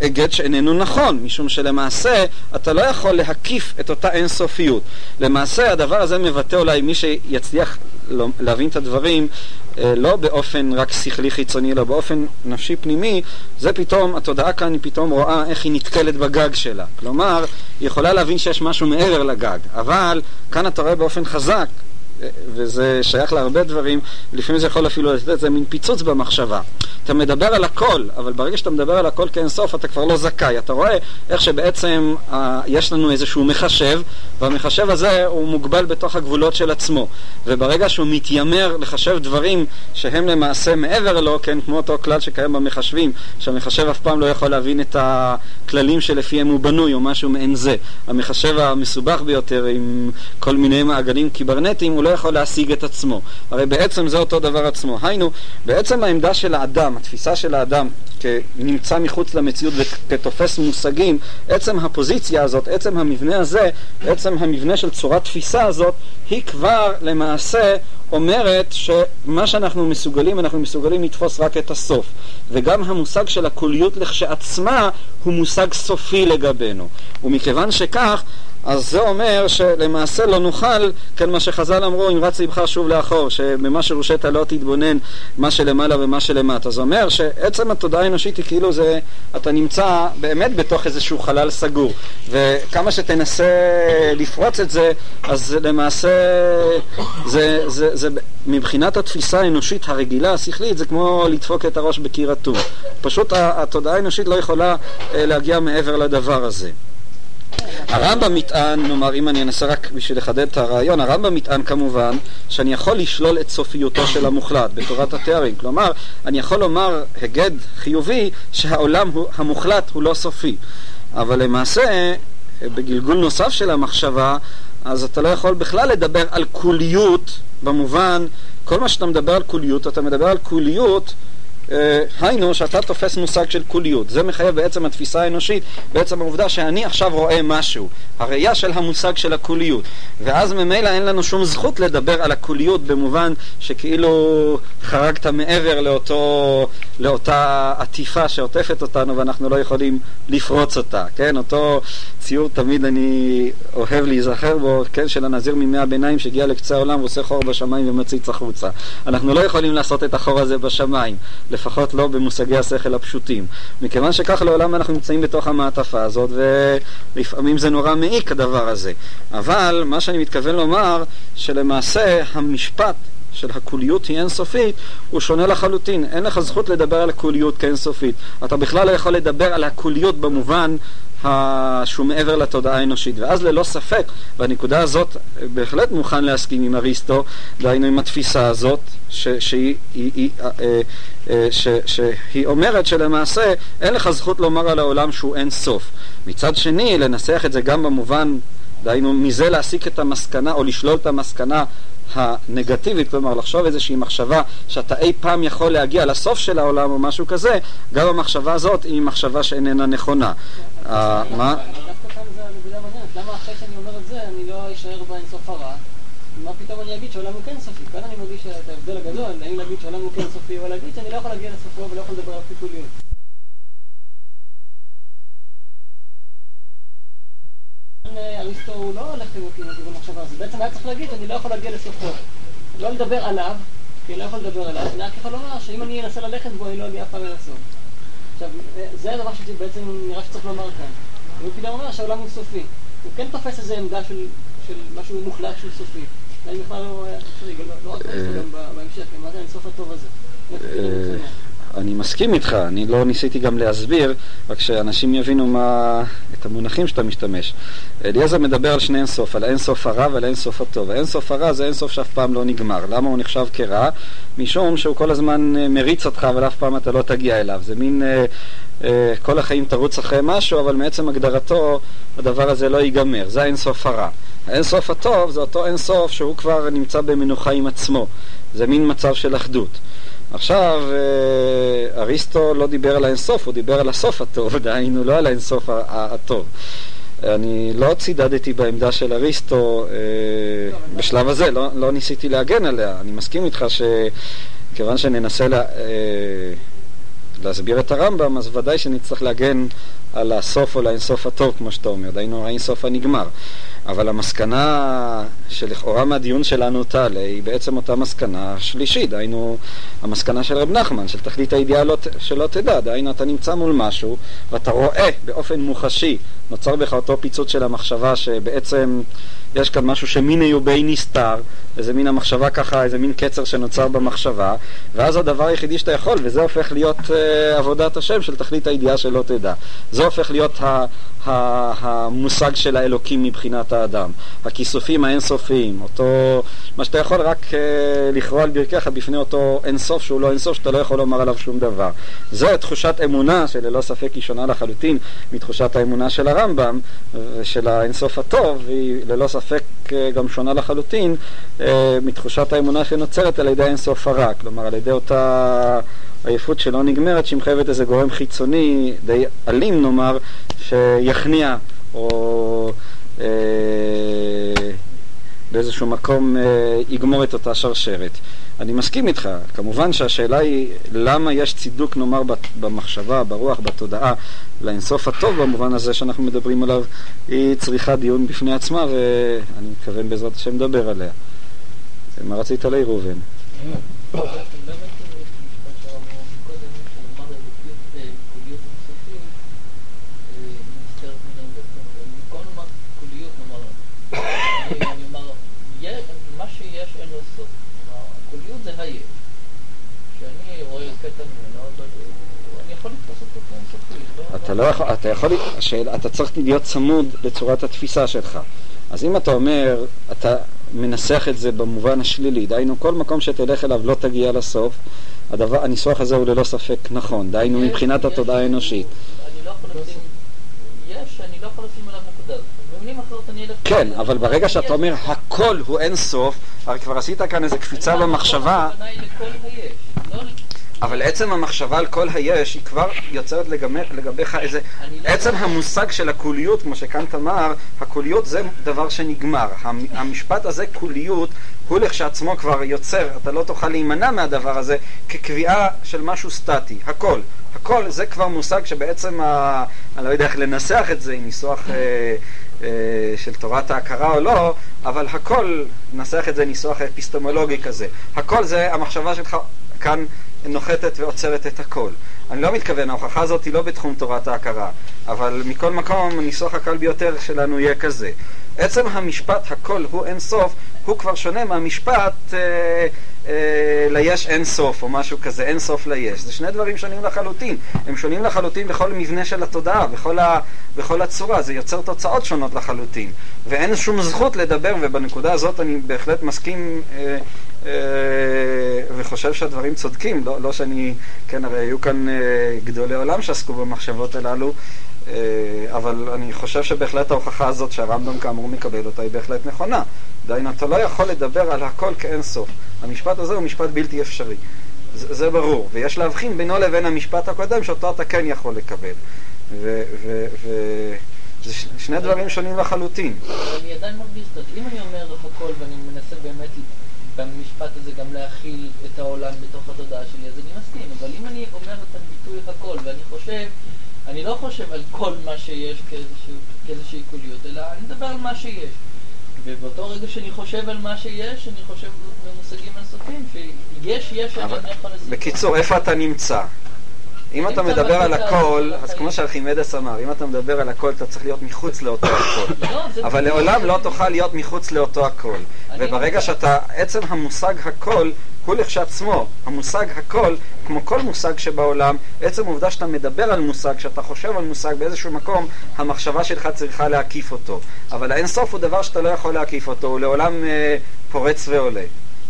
Speaker 1: היגד שאיננו נכון, משום שלמעשה אתה לא יכול להקיף את אותה אינסופיות. למעשה הדבר הזה מבטא אולי מי שיצליח להבין את הדברים אה, לא באופן רק שכלי חיצוני, אלא באופן נפשי פנימי, זה פתאום, התודעה כאן היא פתאום רואה איך היא נתקלת בגג שלה. כלומר, היא יכולה להבין שיש משהו מעבר לגג, אבל כאן אתה רואה באופן חזק וזה שייך להרבה דברים, לפעמים זה יכול אפילו לתת איזה מין פיצוץ במחשבה. אתה מדבר על הכל, אבל ברגע שאתה מדבר על הכל כאין סוף, אתה כבר לא זכאי. אתה רואה איך שבעצם אה, יש לנו איזשהו מחשב, והמחשב הזה הוא מוגבל בתוך הגבולות של עצמו. וברגע שהוא מתיימר לחשב דברים שהם למעשה מעבר לו, כן, כמו אותו כלל שקיים במחשבים, שהמחשב אף פעם לא יכול להבין את הכללים שלפיהם הוא בנוי, או משהו מעין זה. המחשב המסובך ביותר, עם כל מיני מעגלים קיברנטיים, הוא לא יכול להשיג את עצמו. הרי בעצם זה אותו דבר עצמו. היינו, בעצם העמדה של האדם, התפיסה של האדם כנמצא מחוץ למציאות וכתופס מושגים, עצם הפוזיציה הזאת, עצם המבנה הזה, עצם המבנה של צורת תפיסה הזאת, היא כבר למעשה אומרת שמה שאנחנו מסוגלים, אנחנו מסוגלים לתפוס רק את הסוף. וגם המושג של הקוליות לכשעצמה הוא מושג סופי לגבינו. ומכיוון שכך, אז זה אומר שלמעשה לא נוכל, כן מה שחז"ל אמרו, אם רץ לבך שוב לאחור, שבמה שרושת לא תתבונן מה שלמעלה ומה שלמטה. זה אומר שעצם התודעה האנושית היא כאילו זה, אתה נמצא באמת בתוך איזשהו חלל סגור, וכמה שתנסה לפרוץ את זה, אז למעשה זה, זה, זה, מבחינת התפיסה האנושית הרגילה, השכלית, זה כמו לדפוק את הראש בקיר אטום. פשוט התודעה האנושית לא יכולה אה, להגיע מעבר לדבר הזה. הרמב"ם מטען, נאמר אם אני אנסה רק בשביל לחדד את הרעיון, הרמב"ם מטען כמובן שאני יכול לשלול את סופיותו של המוחלט בתורת התארים, כלומר אני יכול לומר היגד חיובי שהעולם הוא, המוחלט הוא לא סופי, אבל למעשה בגלגול נוסף של המחשבה, אז אתה לא יכול בכלל לדבר על קוליות במובן, כל מה שאתה מדבר על קוליות, אתה מדבר על קוליות היינו שאתה תופס מושג של קוליות. זה מחייב בעצם התפיסה האנושית, בעצם העובדה שאני עכשיו רואה משהו, הראייה של המושג של הקוליות. ואז ממילא אין לנו שום זכות לדבר על הקוליות במובן שכאילו חרגת מעבר לאותו, לאותה עטיפה שעוטפת אותנו ואנחנו לא יכולים לפרוץ אותה, כן? אותו ציור תמיד אני אוהב להיזכר בו, כן? של הנזיר מימי הביניים שהגיע לקצה העולם ועושה חור בשמיים ומציץ החוצה. אנחנו לא יכולים לעשות את החור הזה בשמיים. לפחות לא במושגי השכל הפשוטים. מכיוון שכך לעולם אנחנו נמצאים בתוך המעטפה הזאת, ולפעמים זה נורא מעיק הדבר הזה. אבל מה שאני מתכוון לומר, שלמעשה המשפט של הקוליות היא אינסופית, הוא שונה לחלוטין. אין לך זכות לדבר על הקוליות כאינסופית. אתה בכלל לא יכול לדבר על הקוליות במובן שהוא מעבר לתודעה האנושית. ואז ללא ספק, בנקודה הזאת בהחלט מוכן להסכים עם אריסטו, דהיינו עם התפיסה הזאת, ש, שהיא, היא, היא, אה, אה, ש, שהיא אומרת שלמעשה אין לך זכות לומר על העולם שהוא אין סוף. מצד שני, לנסח את זה גם במובן, דהיינו מזה להסיק את המסקנה או לשלול את המסקנה הנגטיבית, כלומר לחשוב איזושהי מחשבה שאתה אי פעם יכול להגיע לסוף של העולם או משהו כזה, גם המחשבה הזאת היא מחשבה שאיננה נכונה.
Speaker 2: אה, מה? לא? מה פתאום אני אגיד שהעולם הוא כן סופי? כאן אני מרגיש את ההבדל הגדול, האם להגיד שהעולם הוא כן סופי, או להגיד שאני לא יכול להגיע לסופו ולא יכול לדבר על פיתוליות. אריסטו הוא לא הולך עם המחשבה הזאת, בעצם היה צריך להגיד שאני לא יכול להגיע לסופו. לא לדבר עליו, כי אני לא יכול לדבר עליו, אני רק יכול לומר שאם אני אנסה ללכת בו אני לא אגיע אף פעם אל הסוף. עכשיו, זה הדבר שבעצם נראה שצריך לומר כאן. הוא פתאום אומר שהעולם הוא סופי. הוא כן תופס איזו עמדה של, של משהו מוחלט שהוא סופי. ואני בכלל לא אפשרי, לא רק גם בהמשך, מה זה האינסוף הטוב הזה.
Speaker 1: אני מסכים איתך, אני לא ניסיתי גם להסביר, רק שאנשים יבינו מה... את המונחים שאתה משתמש. אליעזר מדבר על שני אינסוף, על האינסוף הרע ועל האינסוף הטוב. האינסוף הרע זה אינסוף שאף פעם לא נגמר. למה הוא נחשב כרע? משום שהוא כל הזמן אה, מריץ אותך, אבל אף פעם אתה לא תגיע אליו. זה מין... אה, אה, כל החיים תרוץ אחרי משהו, אבל מעצם הגדרתו הדבר הזה לא ייגמר. זה האינסוף הרע. האינסוף הטוב זה אותו אינסוף שהוא כבר נמצא במנוחה עם עצמו. זה מין מצב של אחדות. עכשיו, אה, אריסטו לא דיבר על האינסוף, הוא דיבר על הסוף הטוב, דהיינו לא על האינסוף הטוב. אני לא צידדתי בעמדה של אריסטו אה, בשלב הזה, לא, לא ניסיתי להגן עליה. אני מסכים איתך שכיוון שננסה לה, אה, להסביר את הרמב"ם, אז ודאי שנצטרך להגן על הסוף או לאינסוף הטוב, כמו שאתה אומר, דהיינו האינסוף הנגמר. אבל המסקנה שלכאורה מהדיון שלנו תעלה היא בעצם אותה מסקנה שלישית, דהיינו המסקנה של רב נחמן, של תכלית הידיעה לא, שלא תדע, דהיינו אתה נמצא מול משהו ואתה רואה באופן מוחשי, נוצר בך אותו פיצוץ של המחשבה שבעצם יש כאן משהו שמיני ובי נסתר, איזה מין המחשבה ככה, איזה מין קצר שנוצר במחשבה, ואז הדבר היחידי שאתה יכול, וזה הופך להיות uh, עבודת השם של תכלית הידיעה שלא תדע. זה הופך להיות המושג של האלוקים מבחינת האדם. הכיסופים האינסופיים, אותו, מה שאתה יכול רק uh, לכרוע על ברכיך בפני אותו אינסוף שהוא לא אינסוף, שאתה לא יכול לומר עליו שום דבר. זו תחושת אמונה שללא ספק היא שונה לחלוטין מתחושת האמונה של הרמב"ם, ושל האינסוף הטוב, והיא ללא ספק uh, גם שונה לחלוטין. Uh, מתחושת האמונה שנוצרת על ידי אינסוף הרע, כלומר על ידי אותה עייפות שלא נגמרת, שהיא מחייבת איזה גורם חיצוני, די אלים נאמר, שיכניע או אה, באיזשהו מקום אה, יגמור את אותה שרשרת. אני מסכים איתך, כמובן שהשאלה היא למה יש צידוק נאמר במחשבה, ברוח, בתודעה לאינסוף הטוב במובן הזה שאנחנו מדברים עליו, היא צריכה דיון בפני עצמה ואני מתכוון בעזרת השם לדבר עליה. מה רצית לי, ראובן? לא יכול, אתה יכול, השאלה, אתה צריך להיות צמוד לצורת התפיסה שלך. אז אם אתה אומר, אתה מנסח את זה במובן השלילי, דהיינו כל מקום שתלך אליו לא תגיע לסוף, הדבר, הניסוח הזה הוא ללא ספק נכון, דהיינו מבחינת התודעה האנושית.
Speaker 2: אני לא יכול לשים, יש, אני לא יכול לשים עליו נקודה. אני אלך...
Speaker 1: כן, אבל ברגע שאתה אומר הכל הוא אין סוף, הרי כבר עשית כאן איזה קפיצה במחשבה.
Speaker 2: הכוונה היא לכל היש, לא
Speaker 1: אבל עצם המחשבה על כל היש היא כבר יוצרת לגבי, לגביך איזה...
Speaker 2: לא-
Speaker 1: עצם המושג של הקוליות, כמו שקאנט אמר, הקוליות זה דבר שנגמר. המ- המשפט הזה, קוליות, הוא לכשעצמו כבר יוצר, אתה לא תוכל להימנע מהדבר הזה כקביעה של משהו סטטי. הכל. הכל זה כבר מושג שבעצם, ה... אני לא יודע איך לנסח את זה עם ניסוח אה, אה, של תורת ההכרה או לא, אבל הכל, ננסח את זה ניסוח אפיסטמולוגי כזה. הכל זה, המחשבה שלך כאן נוחתת ועוצרת את הכל. אני לא מתכוון, ההוכחה הזאת היא לא בתחום תורת ההכרה, אבל מכל מקום הניסוח הקל ביותר שלנו יהיה כזה. עצם המשפט הכל הוא אין סוף, הוא כבר שונה מהמשפט אה, אה, ליש אין סוף, או משהו כזה, אין סוף ליש. זה שני דברים שונים לחלוטין. הם שונים לחלוטין בכל מבנה של התודעה, בכל, ה, בכל הצורה. זה יוצר תוצאות שונות לחלוטין. ואין שום זכות לדבר, ובנקודה הזאת אני בהחלט מסכים אה, וחושב שהדברים צודקים. לא, לא שאני, כן, הרי היו כאן אה, גדולי עולם שעסקו במחשבות הללו. אה, אבל אני חושב שבהחלט ההוכחה הזאת שהרמב"ם כאמור מקבל אותה היא בהחלט נכונה. דהיינו, אתה לא יכול לדבר על הכל כאין סוף. המשפט הזה הוא משפט בלתי אפשרי. זה, זה ברור. ויש להבחין בינו לבין המשפט הקודם שאותו אתה כן יכול לקבל. וזה ש- שני דברים שונים לחלוטין.
Speaker 2: אני עדיין מרגיש אם אני אומר הכל ואני מנסה באמת במשפט הזה גם להכיל את העולם בתוך התודעה שלי, אז אני מסכים, אבל אם אני אומר את הביטוי הכל ואני חושב, אני לא חושב על כל מה שיש כאיזושהי קוליות, אלא אני מדבר על מה שיש. ובאותו רגע שאני חושב על מה שיש, אני חושב במושגים נוספים, שיש, יש, אני
Speaker 1: אבל
Speaker 2: לא יכול לשים.
Speaker 1: בקיצור, איפה אתה נמצא? אם אתה מדבר על הכל, אז. כמו שארכימדס אמר, אם אתה מדבר על הכל, אתה צריך להיות מחוץ לאותו הכל.
Speaker 2: לא,
Speaker 1: אבל. לעולם לא תוכל להיות מחוץ לאותו הכל.
Speaker 2: אני
Speaker 1: וברגע שאתה, עצם המושג הכל הוא לכשעצמו, המושג הכל, כמו כל מושג שבעולם, עצם העובדה שאתה מדבר על מושג, שאתה חושב על מושג באיזשהו מקום, המחשבה שלך צריכה להקיף אותו. אבל האינסוף הוא דבר שאתה לא יכול להקיף אותו, הוא לעולם אה, פורץ ועולה.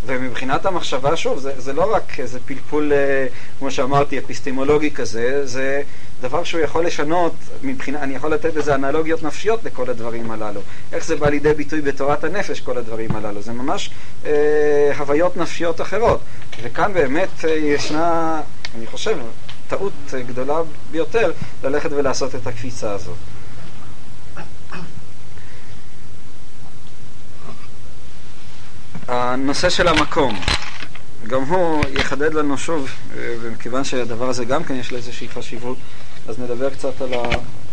Speaker 1: ומבחינת המחשבה, שוב, זה, זה לא רק איזה פלפול, אה, כמו שאמרתי, אפיסטימולוגי כזה, זה דבר שהוא יכול לשנות, מבחינה, אני יכול לתת איזה אנלוגיות נפשיות לכל הדברים הללו. איך זה בא לידי ביטוי בתורת הנפש, כל הדברים הללו. זה ממש אה, הוויות נפשיות אחרות. וכאן באמת אה, ישנה, אני חושב, טעות אה, גדולה ביותר ללכת ולעשות את הקפיצה הזאת. הנושא של המקום, גם הוא יחדד לנו שוב, אה, ומכיוון שהדבר הזה גם כן יש לו איזושהי חשיבות, אז נדבר קצת על ה...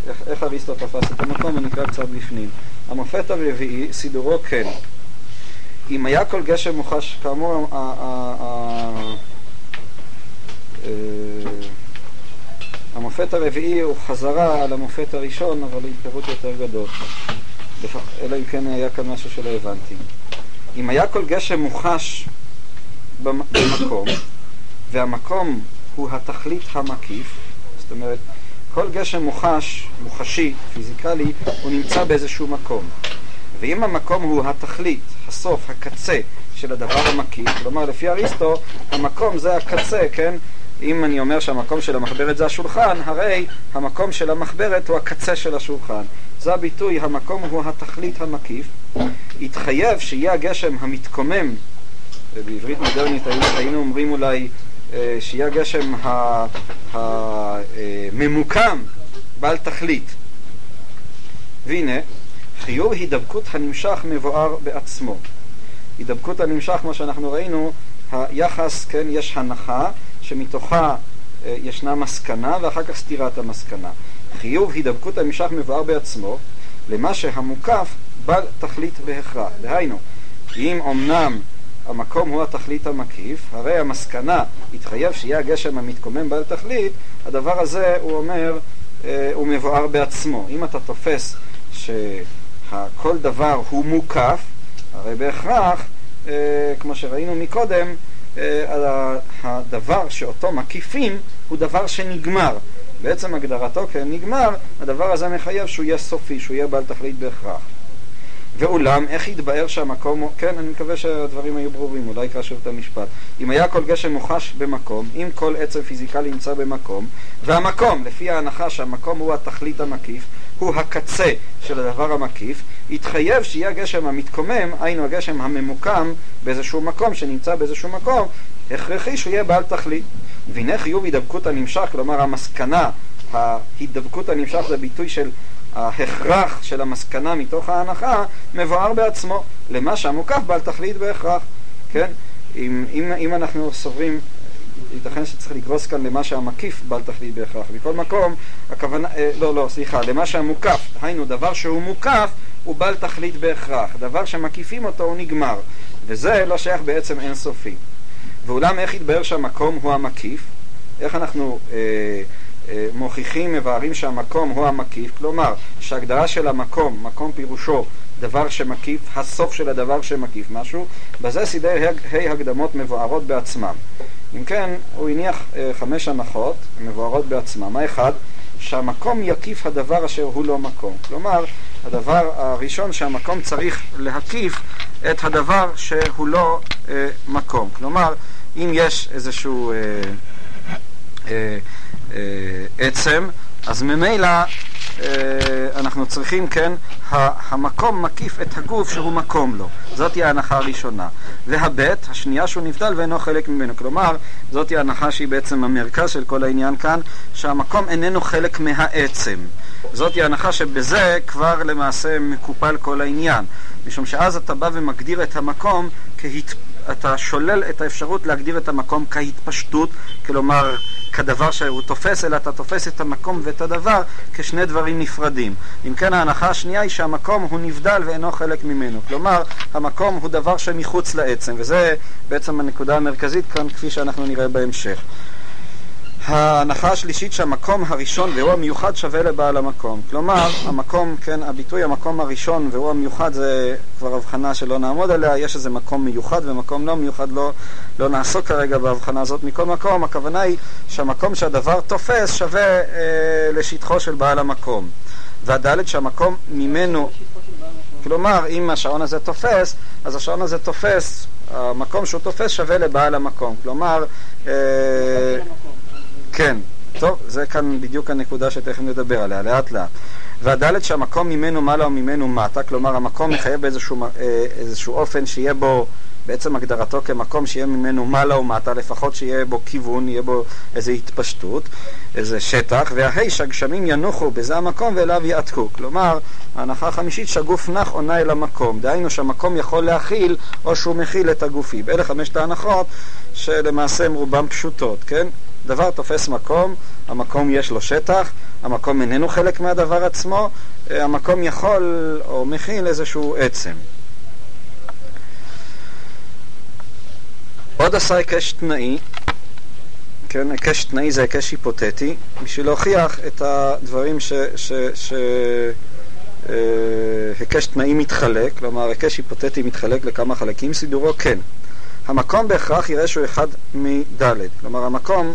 Speaker 1: איך, איך אריסטו תפס את המקום ונקרא קצת בפנים. המופת הרביעי, סידורו כן. אם היה כל גשם מוחש, כאמור, ה- ה- ה- אה, המופת הרביעי הוא חזרה על המופת הראשון, אבל עם פירוט יותר גדול. אלא אם כן היה כאן משהו שלא הבנתי. אם היה כל גשם מוחש במ- במקום, והמקום הוא התכלית המקיף, זאת אומרת, כל גשם מוחש, מוחשי, פיזיקלי, הוא נמצא באיזשהו מקום. ואם המקום הוא התכלית, הסוף, הקצה של הדבר המקיף, כלומר לפי אריסטו, המקום זה הקצה, כן? אם אני אומר שהמקום של המחברת זה השולחן, הרי המקום של המחברת הוא הקצה של השולחן. זה הביטוי, המקום הוא התכלית המקיף. התחייב שיהיה הגשם המתקומם, ובעברית מודרנית היינו, אומרים אולי שיהיה הגשם הממוקם, בעל תכלית. והנה, חיוב הידבקות הנמשך מבואר בעצמו. הידבקות הנמשך, כמו שאנחנו ראינו, היחס, כן, יש הנחה שמתוכה אה, ישנה מסקנה ואחר כך סתירת המסקנה. חיוב הידבקות הנמשך מבואר בעצמו למה שהמוקף בעל תכלית בהכרח. דהיינו, אם אמנם המקום הוא התכלית המקיף, הרי המסקנה התחייב שיהיה הגשם המתקומם בעל תכלית, הדבר הזה, הוא אומר, אה, הוא מבואר בעצמו. אם אתה תופס שכל דבר הוא מוקף, הרי בהכרח, אה, כמו שראינו מקודם, אה, הדבר שאותו מקיפים הוא דבר שנגמר. בעצם הגדרתו כנגמר, הדבר הזה מחייב שהוא יהיה סופי, שהוא יהיה בעל תכלית בהכרח. ואולם, איך יתבאר שהמקום, כן, אני מקווה שהדברים היו ברורים, אולי אקרא שוב את המשפט. אם היה כל גשם מוחש במקום, אם כל עצם פיזיקלי נמצא במקום, והמקום, לפי ההנחה שהמקום הוא התכלית המקיף, הוא הקצה של הדבר המקיף, יתחייב שיהיה הגשם המתקומם, היינו הגשם הממוקם באיזשהו מקום, שנמצא באיזשהו מקום, הכרחי שהוא יהיה בעל תכלית. והנה חיוב הידבקות הנמשך, כלומר המסקנה, ההידבקות הנמשך זה ביטוי של ההכרח של המסקנה מתוך ההנחה, מבואר בעצמו, למה שהמוקף בעל תכלית בהכרח, כן? אם, אם, אם אנחנו סוברים ייתכן שצריך לגרוס כאן למה שהמקיף בעל תכלית בהכרח. מכל מקום, הכוונה, אה, לא, לא, סליחה, למה שהמוקף, היינו, דבר שהוא מוקף הוא בעל תכלית בהכרח. דבר שמקיפים אותו הוא נגמר. וזה לא שייך בעצם אינסופי. ואולם איך יתבהר שהמקום הוא המקיף? איך אנחנו אה, מוכיחים, מבארים שהמקום הוא המקיף? כלומר, שהגדרה של המקום, מקום פירושו דבר שמקיף, הסוף של הדבר שמקיף משהו, בזה סידי ה' הקדמות מבוארות בעצמם. אם כן, הוא הניח אה, חמש הנחות מבוארות בעצמם. האחד, שהמקום יקיף הדבר אשר הוא לא מקום. כלומר, הדבר הראשון שהמקום צריך להקיף את הדבר שהוא לא אה, מקום. כלומר, אם יש איזשהו אה, אה, אה, עצם, אז ממילא אה, אנחנו צריכים, כן, המקום מקיף את הגוף שהוא מקום לו. זאתי ההנחה הראשונה. והבית, השנייה שהוא נבדל ואינו חלק ממנו. כלומר, זאתי ההנחה שהיא בעצם המרכז של כל העניין כאן, שהמקום איננו חלק מהעצם. זאתי ההנחה שבזה כבר למעשה מקופל כל העניין. משום שאז אתה בא ומגדיר את המקום כהת... אתה שולל את האפשרות להגדיר את המקום כהתפשטות, כלומר כדבר שהוא תופס, אלא אתה תופס את המקום ואת הדבר כשני דברים נפרדים. אם כן, ההנחה השנייה היא שהמקום הוא נבדל ואינו חלק ממנו. כלומר, המקום הוא דבר שמחוץ לעצם, וזה בעצם הנקודה המרכזית כאן, כפי שאנחנו נראה בהמשך. ההנחה השלישית שהמקום הראשון והוא המיוחד שווה לבעל המקום. כלומר, המקום, כן, הביטוי המקום הראשון והוא המיוחד זה כבר הבחנה שלא נעמוד עליה, יש איזה מקום מיוחד ומקום לא מיוחד, לא, לא נעסוק כרגע בהבחנה הזאת. מכל מקום, הכוונה היא שהמקום שהדבר תופס שווה אה, לשטחו של בעל המקום. והדלת שהמקום ממנו, כלומר, אם השעון הזה תופס, אז השעון הזה תופס, המקום שהוא תופס שווה לבעל המקום. כלומר, אה, כן, טוב, זה כאן בדיוק הנקודה שתכף נדבר עליה, לאט לאט. והדלת שהמקום ממנו מעלה וממנו מטה, כלומר המקום מחייב באיזשהו אה, איזשהו אופן שיהיה בו, בעצם הגדרתו כמקום שיהיה ממנו מעלה ומטה, לפחות שיהיה בו כיוון, יהיה בו איזו התפשטות, איזה שטח, וההי שהגשמים ינוחו בזה המקום ואליו יעתקו. כלומר, ההנחה החמישית שהגוף נח עונה אל המקום, דהיינו שהמקום יכול להכיל או שהוא מכיל את הגופי. באלה חמשת ההנחות שלמעשה הן רובן פשוטות, כן? דבר תופס מקום, המקום יש לו שטח, המקום איננו חלק מהדבר עצמו, אה, המקום יכול או מכיל איזשהו עצם. עוד עשה היקש תנאי, כן, היקש תנאי זה היקש היפותטי, בשביל להוכיח את הדברים ש... ש, ש אה, היקש תנאי מתחלק, כלומר היקש היפותטי מתחלק לכמה חלקים, סידורו כן. המקום בהכרח יראה שהוא אחד מד', כלומר המקום,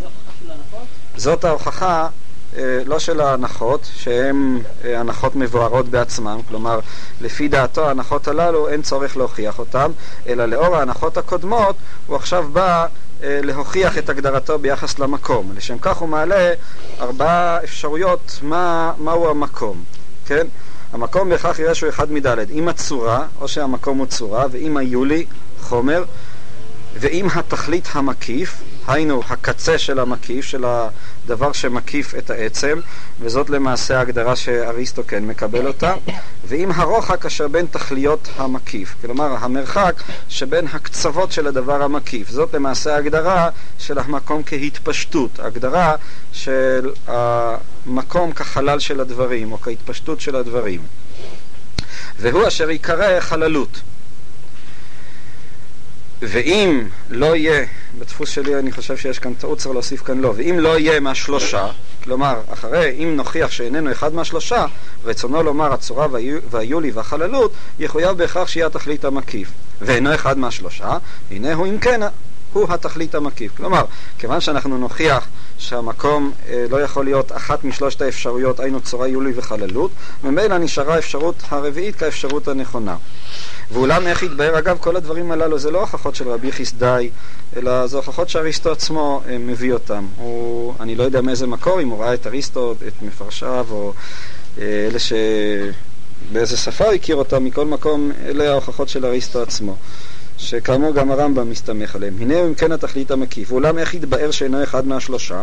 Speaker 1: זאת ההוכחה אה, לא של ההנחות, שהן אה, הנחות מבוארות בעצמן, כלומר לפי דעתו ההנחות הללו אין צורך להוכיח אותן, אלא לאור ההנחות הקודמות הוא עכשיו בא אה, להוכיח את הגדרתו ביחס למקום. לשם כך הוא מעלה ארבעה אפשרויות מה, מהו המקום, כן? המקום בהכרח יראה שהוא אחד מדלת, אם הצורה, או שהמקום הוא צורה, ואם היו לי חומר, ואם התכלית המקיף, היינו הקצה של המקיף, של הדבר שמקיף את העצם, וזאת למעשה ההגדרה שאריסטו כן מקבל אותה, ואם הרוחק אשר בין תכליות המקיף, כלומר המרחק שבין הקצוות של הדבר המקיף, זאת למעשה ההגדרה של המקום כהתפשטות, הגדרה של המקום כחלל של הדברים, או כהתפשטות של הדברים. והוא אשר ייקרא חללות. ואם לא יהיה, בדפוס שלי אני חושב שיש כאן טעות, צריך להוסיף כאן לא, ואם לא יהיה מהשלושה, כלומר, אחרי, אם נוכיח שאיננו אחד מהשלושה, רצונו לומר הצורה והיו לי והחללות, יחויב בהכרח שיהיה התכלית המקיף. ואינו אחד מהשלושה, הנה הוא אם כן הוא התכלית המקיף. כלומר, כיוון שאנחנו נוכיח שהמקום אה, לא יכול להיות אחת משלושת האפשרויות, היינו צורה, יולי וחללות, ממילא נשארה האפשרות הרביעית כאפשרות הנכונה. ואולם איך יתבהר, אגב, כל הדברים הללו זה לא הוכחות של רבי חסדאי, אלא זה הוכחות שאריסטו עצמו אה, מביא אותם. הוא, אני לא יודע מאיזה מקור, אם הוא ראה את אריסטו, את מפרשיו, או אלה ש... באיזה שפה הוא הכיר אותם, מכל מקום, אלה ההוכחות של אריסטו עצמו. שכאמור גם הרמב"ם מסתמך עליהם. הנה אם כן התכלית המקיף, ואולם איך יתבאר שאינו אחד מהשלושה?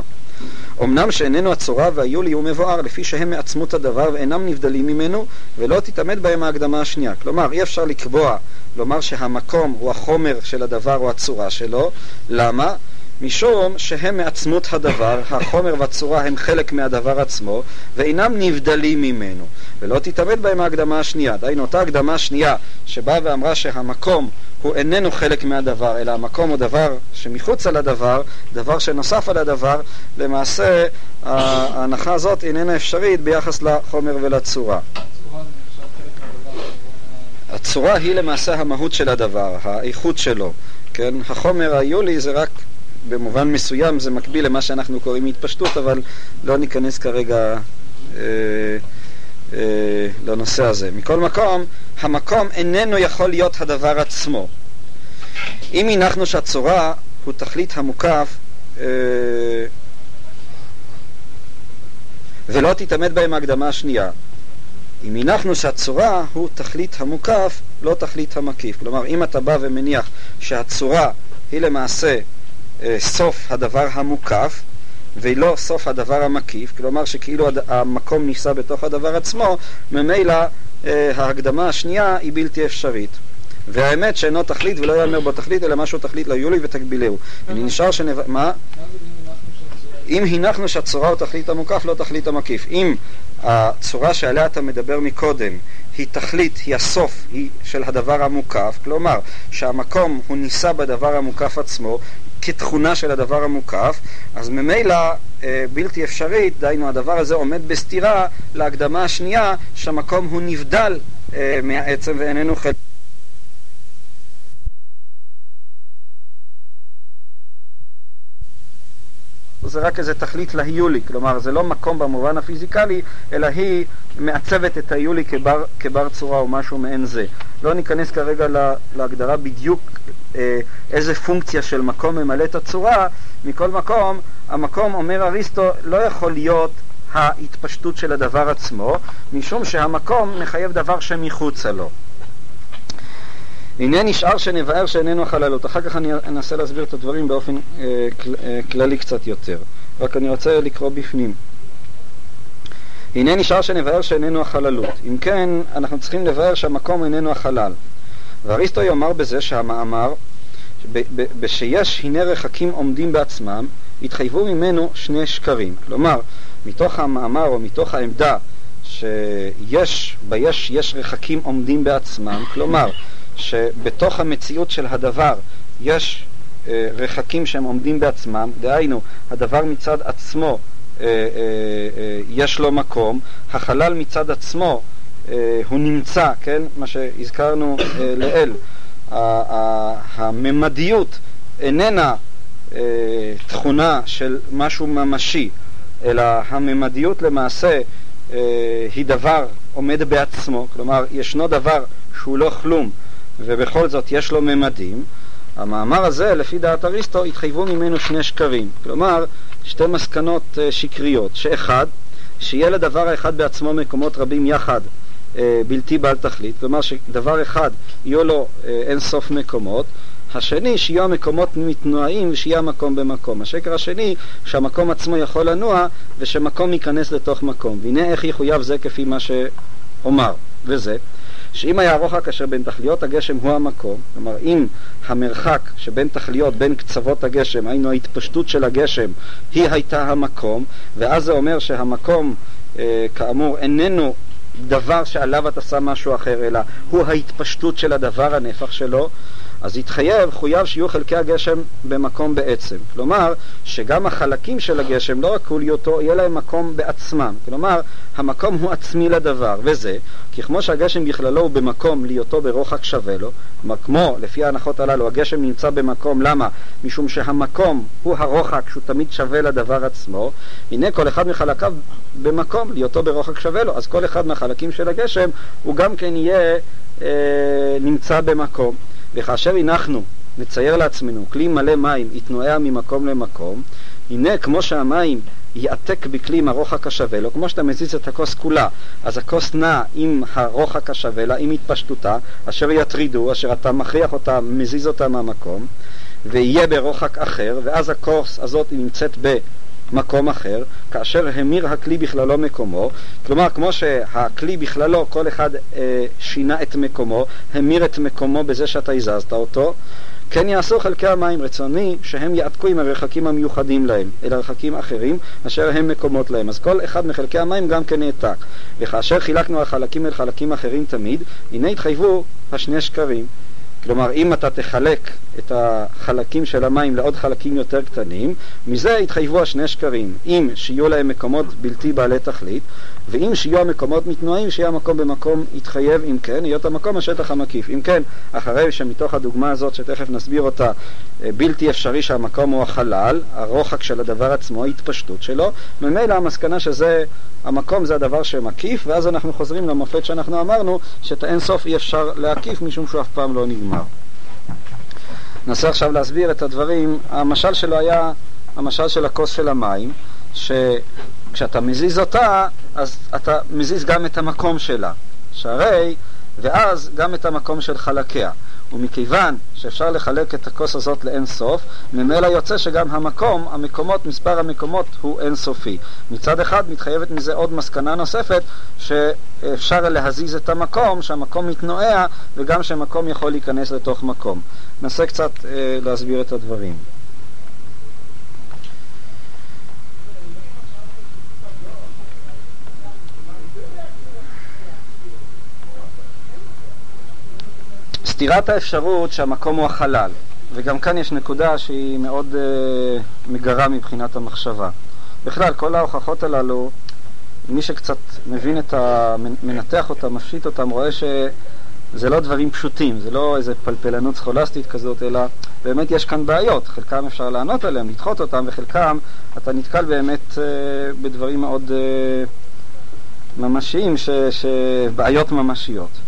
Speaker 1: אמנם שאיננו הצורה והיולי הוא מבואר, לפי שהם מעצמות הדבר ואינם נבדלים ממנו, ולא תתעמד בהם ההקדמה השנייה. כלומר, אי אפשר לקבוע, לומר שהמקום הוא החומר של הדבר או הצורה שלו. למה? משום שהם מעצמות הדבר, החומר והצורה הם חלק מהדבר עצמו, ואינם נבדלים ממנו. ולא תתעמד בהם ההקדמה השנייה. דהיינו, אותה הקדמה שנייה שבאה ואמרה שהמקום הוא איננו חלק מהדבר, אלא המקום הוא דבר שמחוץ על הדבר, דבר שנוסף על הדבר, למעשה ההנחה הזאת איננה אפשרית ביחס לחומר ולצורה. הצורה היא למעשה המהות של הדבר, האיכות שלו, כן? החומר היולי זה רק במובן מסוים זה מקביל למה שאנחנו קוראים התפשטות, אבל לא ניכנס כרגע אה, אה, לנושא הזה. מכל מקום, המקום איננו יכול להיות הדבר עצמו. אם הנחנו שהצורה הוא תכלית המוקף אה, ולא תתעמד בהם ההקדמה השנייה, אם הנחנו שהצורה הוא תכלית המוקף, לא תכלית המקיף. כלומר, אם אתה בא ומניח שהצורה היא למעשה סוף הדבר המוקף, ולא סוף הדבר המקיף, כלומר שכאילו המקום נישא בתוך הדבר עצמו, ממילא אה, ההקדמה השנייה היא בלתי אפשרית. והאמת שאינו תכלית ולא יאמר בו תכלית, אלא משהו תכלית ליולי ותגבילהו. נשאר שנב... מה? אם הנחנו שהצורה הוא תכלית המוקף, לא תכלית המקיף. אם הצורה שעליה אתה מדבר מקודם היא תכלית, היא הסוף היא של הדבר המוקף, כלומר שהמקום הוא נישא בדבר המוקף עצמו, כתכונה של הדבר המוקף, אז ממילא אה, בלתי אפשרית, דהיינו הדבר הזה עומד בסתירה להקדמה השנייה שהמקום הוא נבדל אה, מהעצם ואיננו חלק. זה רק איזה תכלית להיולי, כלומר זה לא מקום במובן הפיזיקלי, אלא היא מעצבת את היולי כבר, כבר צורה או משהו מעין זה. לא ניכנס כרגע להגדרה בדיוק איזה פונקציה של מקום ממלא את הצורה, מכל מקום, המקום, אומר אריסטו, לא יכול להיות ההתפשטות של הדבר עצמו, משום שהמקום מחייב דבר שמחוצה לו. הנה נשאר שנבאר שאיננו החללות. אחר כך אני אנסה להסביר את הדברים באופן אה, כל, אה, כללי קצת יותר. רק אני רוצה לקרוא בפנים. הנה נשאר שנבאר שאיננו החללות. אם כן, אנחנו צריכים לבאר שהמקום איננו החלל. ואריסטו יאמר בזה שהמאמר, בשיש הנה רחקים עומדים בעצמם, התחייבו ממנו שני שקרים. כלומר, מתוך המאמר או מתוך העמדה שיש, ביש יש רחקים עומדים בעצמם, כלומר, שבתוך המציאות של הדבר יש אה, רחקים שהם עומדים בעצמם, דהיינו, הדבר מצד עצמו אה, אה, אה, יש לו מקום, החלל מצד עצמו אה, הוא נמצא, כן? מה שהזכרנו אה, לעיל. הממדיות איננה אה, תכונה של משהו ממשי, אלא הממדיות למעשה היא דבר עומד בעצמו, כלומר ישנו דבר שהוא לא כלום ובכל זאת יש לו ממדים, המאמר הזה, לפי דעת אריסטו, התחייבו ממנו שני שקרים, כלומר שתי מסקנות שקריות, שאחד, שיהיה לדבר האחד בעצמו מקומות רבים יחד. אה, בלתי בעל תכלית, כלומר שדבר אחד יהיו לו אה, אין סוף מקומות, השני שיהיו המקומות מתנועים ושיהיה המקום במקום. השקר השני שהמקום עצמו יכול לנוע ושמקום ייכנס לתוך מקום. והנה איך יחויב זה כפי מה שאומר, וזה שאם היה הרוחק אשר בין תכליות הגשם הוא המקום, כלומר אם המרחק שבין תכליות, בין קצוות הגשם, היינו ההתפשטות של הגשם, היא הייתה המקום, ואז זה אומר שהמקום אה, כאמור איננו דבר שעליו אתה שם משהו אחר, אלא הוא ההתפשטות של הדבר, הנפח שלו, אז יתחייב, חויב שיהיו חלקי הגשם במקום בעצם. כלומר, שגם החלקים של הגשם, לא רק כוליותו, יהיה להם מקום בעצמם. כלומר, המקום הוא עצמי לדבר, וזה, כי כמו שהגשם בכללו הוא במקום להיותו ברוחק שווה לו, כלומר, כמו, לפי ההנחות הללו, הגשם נמצא במקום, למה? משום שהמקום הוא הרוחק שהוא תמיד שווה לדבר עצמו, הנה כל אחד מחלקיו במקום להיותו ברוחק שווה לו, אז כל אחד מהחלקים של הגשם הוא גם כן יהיה, אה, נמצא במקום. וכאשר הנחנו, נצייר לעצמנו, כלי מלא מים יתנועע ממקום למקום, הנה כמו שהמים יעתק בכלי עם הרוחק השווה לו, כמו שאתה מזיז את הכוס כולה, אז הכוס נע עם הרוחק השווה לה, עם התפשטותה, אשר יטרידו, אשר אתה מכריח אותה, מזיז אותה מהמקום, ויהיה ברוחק אחר, ואז הכוס הזאת נמצאת במקום אחר, כאשר המיר הכלי בכללו מקומו, כלומר כמו שהכלי בכללו, כל אחד אה, שינה את מקומו, המיר את מקומו בזה שאתה הזזת אותו, כן יעשו חלקי המים רצוני שהם יעתקו עם המרחקים המיוחדים להם אל הרחקים אחרים אשר הם מקומות להם. אז כל אחד מחלקי המים גם כן נעתק. וכאשר חילקנו החלקים אל חלקים אחרים תמיד, הנה התחייבו השני שקרים. כלומר, אם אתה תחלק את החלקים של המים לעוד חלקים יותר קטנים, מזה יתחייבו השני שקרים. אם שיהיו להם מקומות בלתי בעלי תכלית, ואם שיהיו המקומות מתנועים, שיהיה המקום במקום יתחייב, אם כן, להיות המקום השטח המקיף. אם כן, אחרי שמתוך הדוגמה הזאת, שתכף נסביר אותה, אה, בלתי אפשרי שהמקום הוא החלל, הרוחק של הדבר עצמו, ההתפשטות שלו, ממילא המסקנה שזה, המקום זה הדבר שמקיף, ואז אנחנו חוזרים למופת שאנחנו אמרנו, שאת האינסוף אי אפשר להקיף משום שהוא אף פעם לא נגמר. ננסה עכשיו להסביר את הדברים. המשל שלו היה המשל של הכוס של המים, שכשאתה מזיז אותה, אז אתה מזיז גם את המקום שלה. שהרי, ואז גם את המקום של חלקיה. ומכיוון שאפשר לחלק את הכוס הזאת לאין סוף, ממילא יוצא שגם המקום, המקומות, מספר המקומות הוא אין סופי. מצד אחד מתחייבת מזה עוד מסקנה נוספת, שאפשר להזיז את המקום, שהמקום מתנועע, וגם שמקום יכול להיכנס לתוך מקום. ננסה קצת אה, להסביר את הדברים. סתירת האפשרות שהמקום הוא החלל, וגם כאן יש נקודה שהיא מאוד אה, מגרה מבחינת המחשבה. בכלל, כל ההוכחות הללו, מי שקצת מבין את ה... מנתח אותם, מפשיט אותם, רואה שזה לא דברים פשוטים, זה לא איזה פלפלנות סכולסטית כזאת, אלא באמת יש כאן בעיות. חלקם אפשר לענות עליהם, לדחות אותם, וחלקם אתה נתקל באמת אה, בדברים מאוד אה, ממשיים, ש... ש... בעיות ממשיות.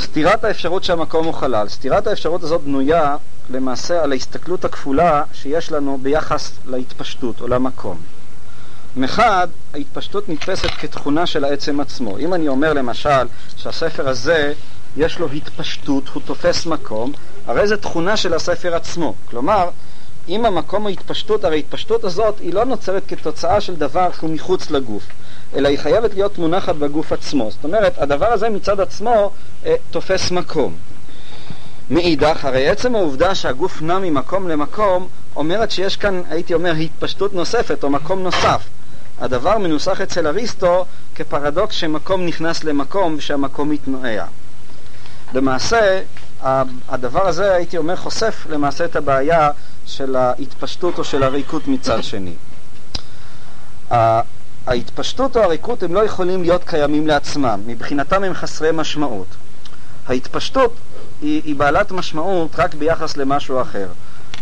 Speaker 1: סתירת האפשרות שהמקום הוא חלל. סתירת האפשרות הזאת בנויה למעשה על ההסתכלות הכפולה שיש לנו ביחס להתפשטות או למקום. מחד, ההתפשטות נתפסת כתכונה של העצם עצמו. אם אני אומר למשל שהספר הזה יש לו התפשטות, הוא תופס מקום, הרי זו תכונה של הספר עצמו. כלומר, אם המקום ההתפשטות, הרי ההתפשטות הזאת היא לא נוצרת כתוצאה של דבר שהוא מחוץ לגוף. אלא היא חייבת להיות מונחת בגוף עצמו. זאת אומרת, הדבר הזה מצד עצמו אה, תופס מקום. מאידך, הרי עצם העובדה שהגוף נע ממקום למקום, אומרת שיש כאן, הייתי אומר, התפשטות נוספת או מקום נוסף. הדבר מנוסח אצל אריסטו כפרדוקס שמקום נכנס למקום ושהמקום מתנועע. למעשה, הדבר הזה, הייתי אומר, חושף למעשה את הבעיה של ההתפשטות או של הריקות מצד שני. ההתפשטות או הריקות הם לא יכולים להיות קיימים לעצמם, מבחינתם הם חסרי משמעות. ההתפשטות היא, היא בעלת משמעות רק ביחס למשהו אחר.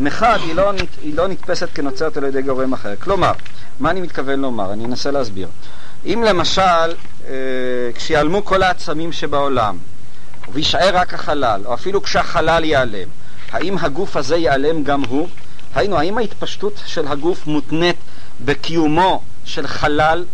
Speaker 1: מחד היא לא, היא לא נתפסת כנוצרת על ידי גורם אחר. כלומר, מה אני מתכוון לומר? אני אנסה להסביר. אם למשל, אה, כשיעלמו כל העצמים שבעולם, ויישאר רק החלל, או אפילו כשהחלל ייעלם, האם הגוף הזה ייעלם גם הוא? היינו, האם ההתפשטות של הגוף מותנית בקיומו של חלל,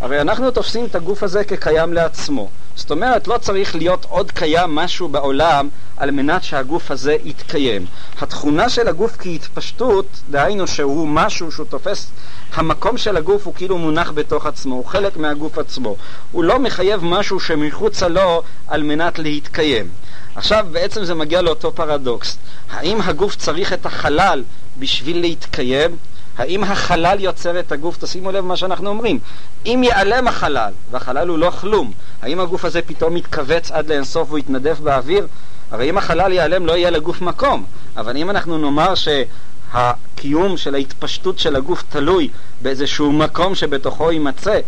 Speaker 1: הרי אנחנו תופסים את הגוף הזה כקיים לעצמו. זאת אומרת, לא צריך להיות עוד קיים משהו בעולם על מנת שהגוף הזה יתקיים. התכונה של הגוף כהתפשטות, דהיינו שהוא משהו שהוא תופס, המקום של הגוף הוא כאילו מונח בתוך עצמו, הוא חלק מהגוף עצמו. הוא לא מחייב משהו שמחוצה לו על מנת להתקיים. עכשיו בעצם זה מגיע לאותו פרדוקס. האם הגוף צריך את החלל בשביל להתקיים? האם החלל יוצר את הגוף? תשימו לב מה שאנחנו אומרים. אם ייעלם החלל, והחלל הוא לא כלום, האם הגוף הזה פתאום יתכווץ עד לאינסוף והוא יתנדף באוויר? הרי אם החלל ייעלם לא יהיה לגוף מקום. אבל אם אנחנו נאמר שהקיום של ההתפשטות של הגוף תלוי באיזשהו מקום שבתוכו יימצא,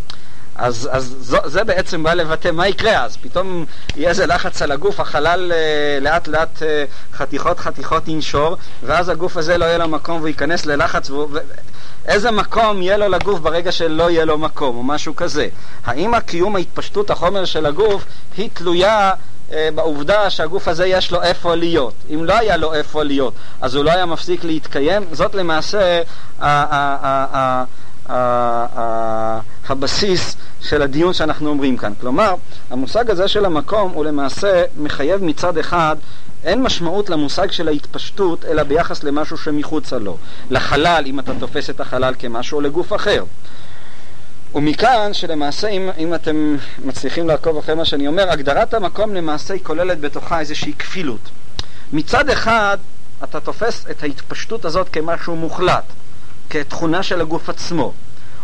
Speaker 1: אז, אז זו, זה בעצם בא לבטא מה יקרה אז, פתאום יהיה איזה לחץ על הגוף, החלל אה, לאט לאט אה, חתיכות חתיכות ינשור, ואז הגוף הזה לא יהיה לו מקום והוא ייכנס ללחץ, ו... איזה מקום יהיה לו לגוף ברגע שלא יהיה לו מקום, או משהו כזה. האם הקיום ההתפשטות החומר של הגוף היא תלויה אה, בעובדה שהגוף הזה יש לו איפה להיות. אם לא היה לו איפה להיות, אז הוא לא היה מפסיק להתקיים. זאת למעשה הבסיס של הדיון שאנחנו אומרים כאן. כלומר, המושג הזה של המקום הוא למעשה מחייב מצד אחד אין משמעות למושג של ההתפשטות אלא ביחס למשהו שמחוצה לו. לחלל, אם אתה תופס את החלל כמשהו, או לגוף אחר. ומכאן שלמעשה אם, אם אתם מצליחים לעקוב אחרי מה שאני אומר, הגדרת המקום למעשה היא כוללת בתוכה איזושהי כפילות. מצד אחד אתה תופס את ההתפשטות הזאת כמשהו מוחלט, כתכונה של הגוף עצמו.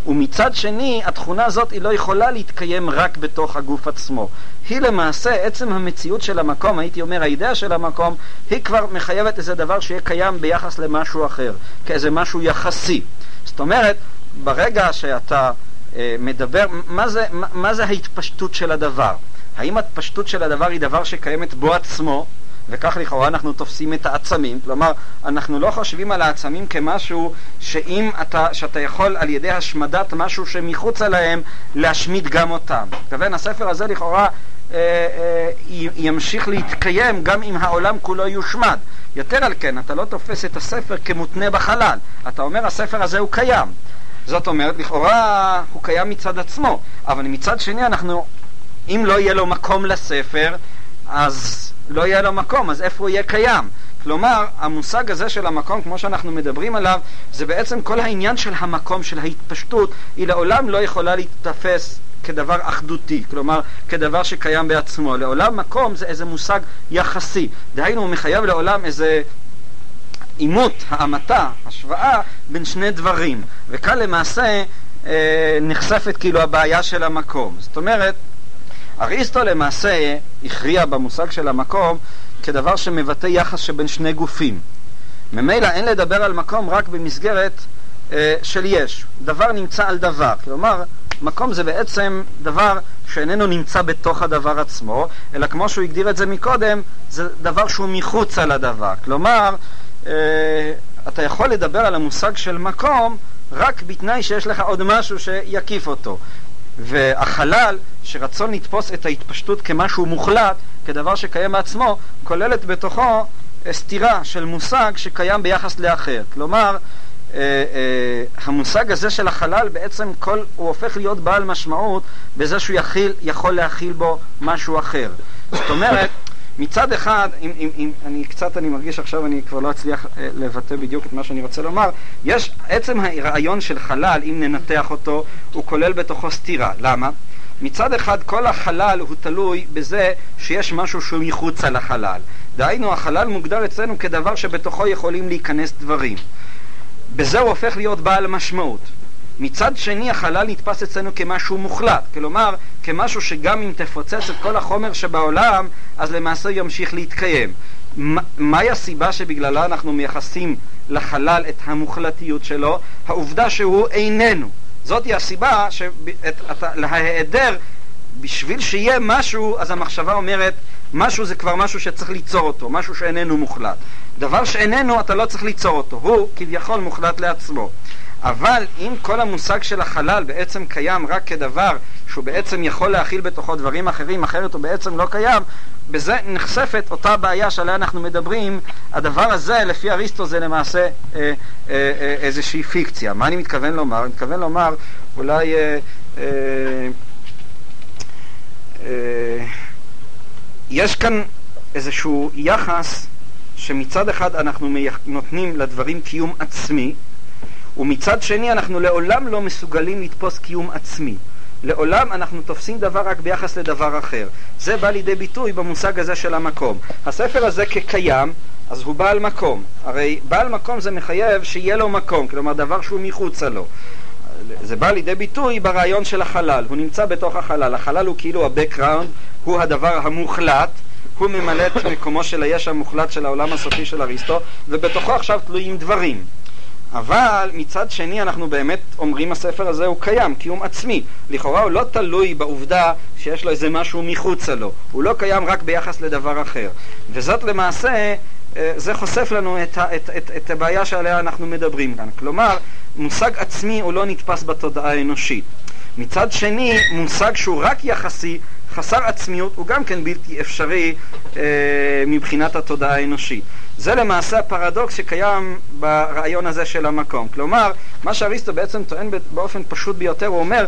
Speaker 1: ומצד שני, התכונה הזאת היא לא יכולה להתקיים רק בתוך הגוף עצמו. היא למעשה, עצם המציאות של המקום, הייתי אומר, האידאה של המקום, היא כבר מחייבת איזה דבר שיהיה קיים ביחס למשהו אחר, כאיזה משהו יחסי. זאת אומרת, ברגע שאתה אה, מדבר, מה זה, מה, מה זה ההתפשטות של הדבר? האם ההתפשטות של הדבר היא דבר שקיימת בו עצמו, וכך לכאורה אנחנו תופסים את העצמים, כלומר אנחנו לא חושבים על העצמים כמשהו שאם אתה, שאתה יכול על ידי השמדת משהו שמחוצה להם להשמיד גם אותם. מתכוון הספר הזה לכאורה אה, אה, ימשיך להתקיים גם אם העולם כולו יושמד. יותר על כן, אתה לא תופס את הספר כמותנה בחלל, אתה אומר הספר הזה הוא קיים. זאת אומרת, לכאורה הוא קיים מצד עצמו, אבל מצד שני אנחנו, אם לא יהיה לו מקום לספר, אז לא יהיה לו מקום, אז איפה הוא יהיה קיים? כלומר, המושג הזה של המקום, כמו שאנחנו מדברים עליו, זה בעצם כל העניין של המקום, של ההתפשטות, היא לעולם לא יכולה להתפס כדבר אחדותי, כלומר כדבר שקיים בעצמו. לעולם מקום זה איזה מושג יחסי, דהיינו הוא מחייב לעולם איזה עימות, האמתה, השוואה בין שני דברים, וכאן למעשה אה, נחשפת כאילו הבעיה של המקום. זאת אומרת, אריסטו למעשה הכריע במושג של המקום כדבר שמבטא יחס שבין שני גופים. ממילא אין לדבר על מקום רק במסגרת אה, של יש. דבר נמצא על דבר. כלומר, מקום זה בעצם דבר שאיננו נמצא בתוך הדבר עצמו, אלא כמו שהוא הגדיר את זה מקודם, זה דבר שהוא מחוץ על הדבר. כלומר, אה, אתה יכול לדבר על המושג של מקום רק בתנאי שיש לך עוד משהו שיקיף אותו. והחלל, שרצון לתפוס את ההתפשטות כמשהו מוחלט, כדבר שקיים מעצמו, כוללת בתוכו סתירה של מושג שקיים ביחס לאחר. כלומר, אה, אה, המושג הזה של החלל בעצם כל, הוא הופך להיות בעל משמעות בזה שהוא יכיל, יכול להכיל בו משהו אחר. זאת אומרת, מצד אחד, אם, אם, אם אני קצת, אני מרגיש עכשיו, אני כבר לא אצליח אה, לבטא בדיוק את מה שאני רוצה לומר, יש עצם הרעיון של חלל, אם ננתח אותו, הוא כולל בתוכו סתירה. למה? מצד אחד כל החלל הוא תלוי בזה שיש משהו שהוא מחוצה לחלל. דהיינו, החלל מוגדר אצלנו כדבר שבתוכו יכולים להיכנס דברים. בזה הוא הופך להיות בעל משמעות. מצד שני החלל נתפס אצלנו כמשהו מוחלט, כלומר כמשהו שגם אם תפוצץ את כל החומר שבעולם אז למעשה ימשיך להתקיים. מהי הסיבה שבגללה אנחנו מייחסים לחלל את המוחלטיות שלו? העובדה שהוא איננו. זאתי הסיבה להיעדר, בשביל שיהיה משהו, אז המחשבה אומרת, משהו זה כבר משהו שצריך ליצור אותו, משהו שאיננו מוחלט. דבר שאיננו, אתה לא צריך ליצור אותו, הוא כביכול מוחלט לעצמו. אבל אם כל המושג של החלל בעצם קיים רק כדבר שהוא בעצם יכול להכיל בתוכו דברים אחרים, אחרת הוא בעצם לא קיים, בזה נחשפת אותה בעיה שעליה אנחנו מדברים, הדבר הזה לפי אריסטו זה למעשה אה, אה, אה, איזושהי פיקציה. מה אני מתכוון לומר? אני מתכוון לומר אולי אה, אה, אה, יש כאן איזשהו יחס שמצד אחד אנחנו נותנים לדברים קיום עצמי ומצד שני אנחנו לעולם לא מסוגלים לתפוס קיום עצמי. לעולם אנחנו תופסים דבר רק ביחס לדבר אחר. זה בא לידי ביטוי במושג הזה של המקום. הספר הזה כקיים, אז הוא בעל מקום. הרי בעל מקום זה מחייב שיהיה לו מקום, כלומר דבר שהוא מחוצה לו. זה בא לידי ביטוי ברעיון של החלל, הוא נמצא בתוך החלל. החלל הוא כאילו ה-background, הוא הדבר המוחלט, הוא ממלא את מקומו של היש המוחלט של העולם הסופי של אריסטו, ובתוכו עכשיו תלויים דברים. אבל מצד שני אנחנו באמת אומרים הספר הזה הוא קיים, קיום עצמי. לכאורה הוא לא תלוי בעובדה שיש לו איזה משהו מחוצה לו, הוא לא קיים רק ביחס לדבר אחר. וזאת למעשה, אה, זה חושף לנו את, את, את, את הבעיה שעליה אנחנו מדברים כאן. כלומר, מושג עצמי הוא לא נתפס בתודעה האנושית. מצד שני, מושג שהוא רק יחסי, חסר עצמיות הוא גם כן בלתי אפשרי אה, מבחינת התודעה האנושית. זה למעשה הפרדוקס שקיים ברעיון הזה של המקום. כלומר, מה שאריסטו בעצם טוען באופן פשוט ביותר, הוא אומר,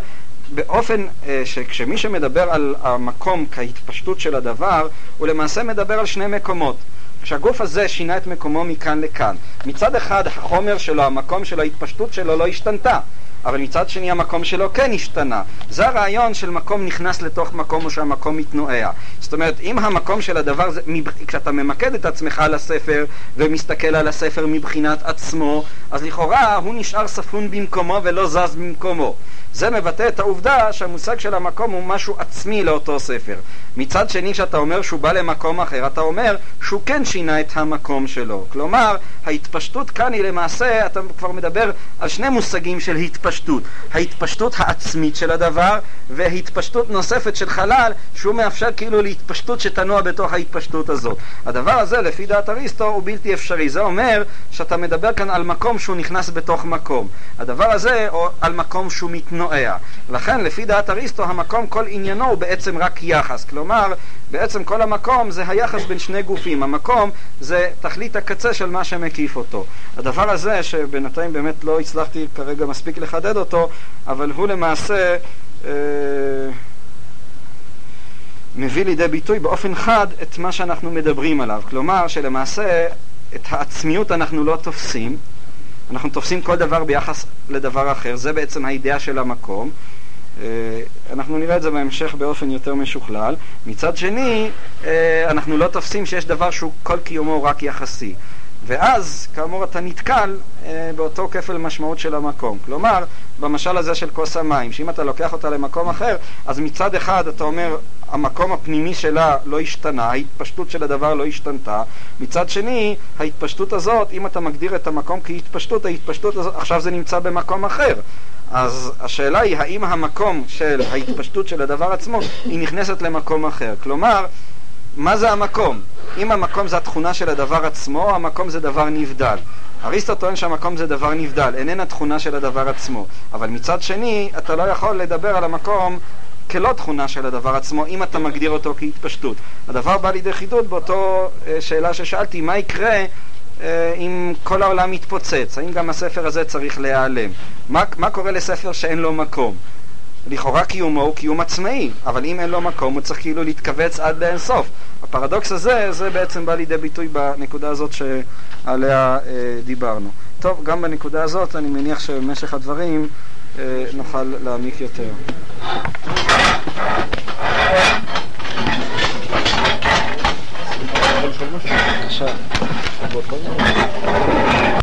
Speaker 1: באופן אה, שכשמי שמדבר על המקום כהתפשטות של הדבר, הוא למעשה מדבר על שני מקומות. כשהגוף הזה שינה את מקומו מכאן לכאן. מצד אחד החומר שלו, המקום שלו, ההתפשטות שלו לא השתנתה. אבל מצד שני המקום שלו כן השתנה. זה הרעיון של מקום נכנס לתוך מקום או שהמקום מתנועע. זאת אומרת, אם המקום של הדבר זה, כשאתה ממקד את עצמך על הספר ומסתכל על הספר מבחינת עצמו, אז לכאורה הוא נשאר ספון במקומו ולא זז במקומו. זה מבטא את העובדה שהמושג של המקום הוא משהו עצמי לאותו ספר. מצד שני, כשאתה אומר שהוא בא למקום אחר, אתה אומר שהוא כן שינה את המקום שלו. כלומר, ההתפשטות כאן היא למעשה, אתה כבר מדבר על שני מושגים של התפשטות. ההתפשטות העצמית של הדבר, והתפשטות נוספת של חלל, שהוא מאפשר כאילו להתפשטות שתנוע בתוך ההתפשטות הזאת. הדבר הזה, לפי דעת אריסטו, הוא בלתי אפשרי. זה אומר שאתה מדבר כאן על מקום שהוא נכנס בתוך מקום. הדבר הזה, או על מקום שהוא מתנועע. לכן, לפי דעת אריסטו, המקום, כל עניינו הוא בעצם רק יחס. כלומר, כלומר, בעצם כל המקום זה היחס בין שני גופים. המקום זה תכלית הקצה של מה שמקיף אותו. הדבר הזה, שבינתיים באמת לא הצלחתי כרגע מספיק לחדד אותו, אבל הוא למעשה אה, מביא לידי ביטוי באופן חד את מה שאנחנו מדברים עליו. כלומר, שלמעשה את העצמיות אנחנו לא תופסים, אנחנו תופסים כל דבר ביחס לדבר אחר, זה בעצם האידאה של המקום. אה, אנחנו נראה את זה בהמשך באופן יותר משוכלל. מצד שני, אה, אנחנו לא תופסים שיש דבר שהוא כל קיומו רק יחסי. ואז, כאמור, אתה נתקל אה, באותו כפל משמעות של המקום. כלומר, במשל הזה של כוס המים, שאם אתה לוקח אותה למקום אחר, אז מצד אחד אתה אומר, המקום הפנימי שלה לא השתנה, ההתפשטות של הדבר לא השתנתה. מצד שני, ההתפשטות הזאת, אם אתה מגדיר את המקום כהתפשטות, ההתפשטות הזאת, עכשיו זה נמצא במקום אחר. אז השאלה היא האם המקום של ההתפשטות של הדבר עצמו היא נכנסת למקום אחר. כלומר, מה זה המקום? אם המקום זה התכונה של הדבר עצמו, המקום זה דבר נבדל. אריסטו טוען שהמקום זה דבר נבדל, איננה תכונה של הדבר עצמו. אבל מצד שני, אתה לא יכול לדבר על המקום כלא תכונה של הדבר עצמו, אם אתה מגדיר אותו כהתפשטות. הדבר בא לידי חידוד באותו אה, שאלה ששאלתי, מה יקרה אם כל העולם מתפוצץ? האם גם הספר הזה צריך להיעלם? מה, מה קורה לספר שאין לו מקום? לכאורה קיומו הוא קיום עצמאי, אבל אם אין לו מקום הוא צריך כאילו להתכווץ עד לאינסוף. הפרדוקס הזה, זה בעצם בא לידי ביטוי בנקודה הזאת שעליה אה, דיברנו. טוב, גם בנקודה הזאת אני מניח שבמשך הדברים אה, נוכל להעמיק יותר. בבקשה. Botou né?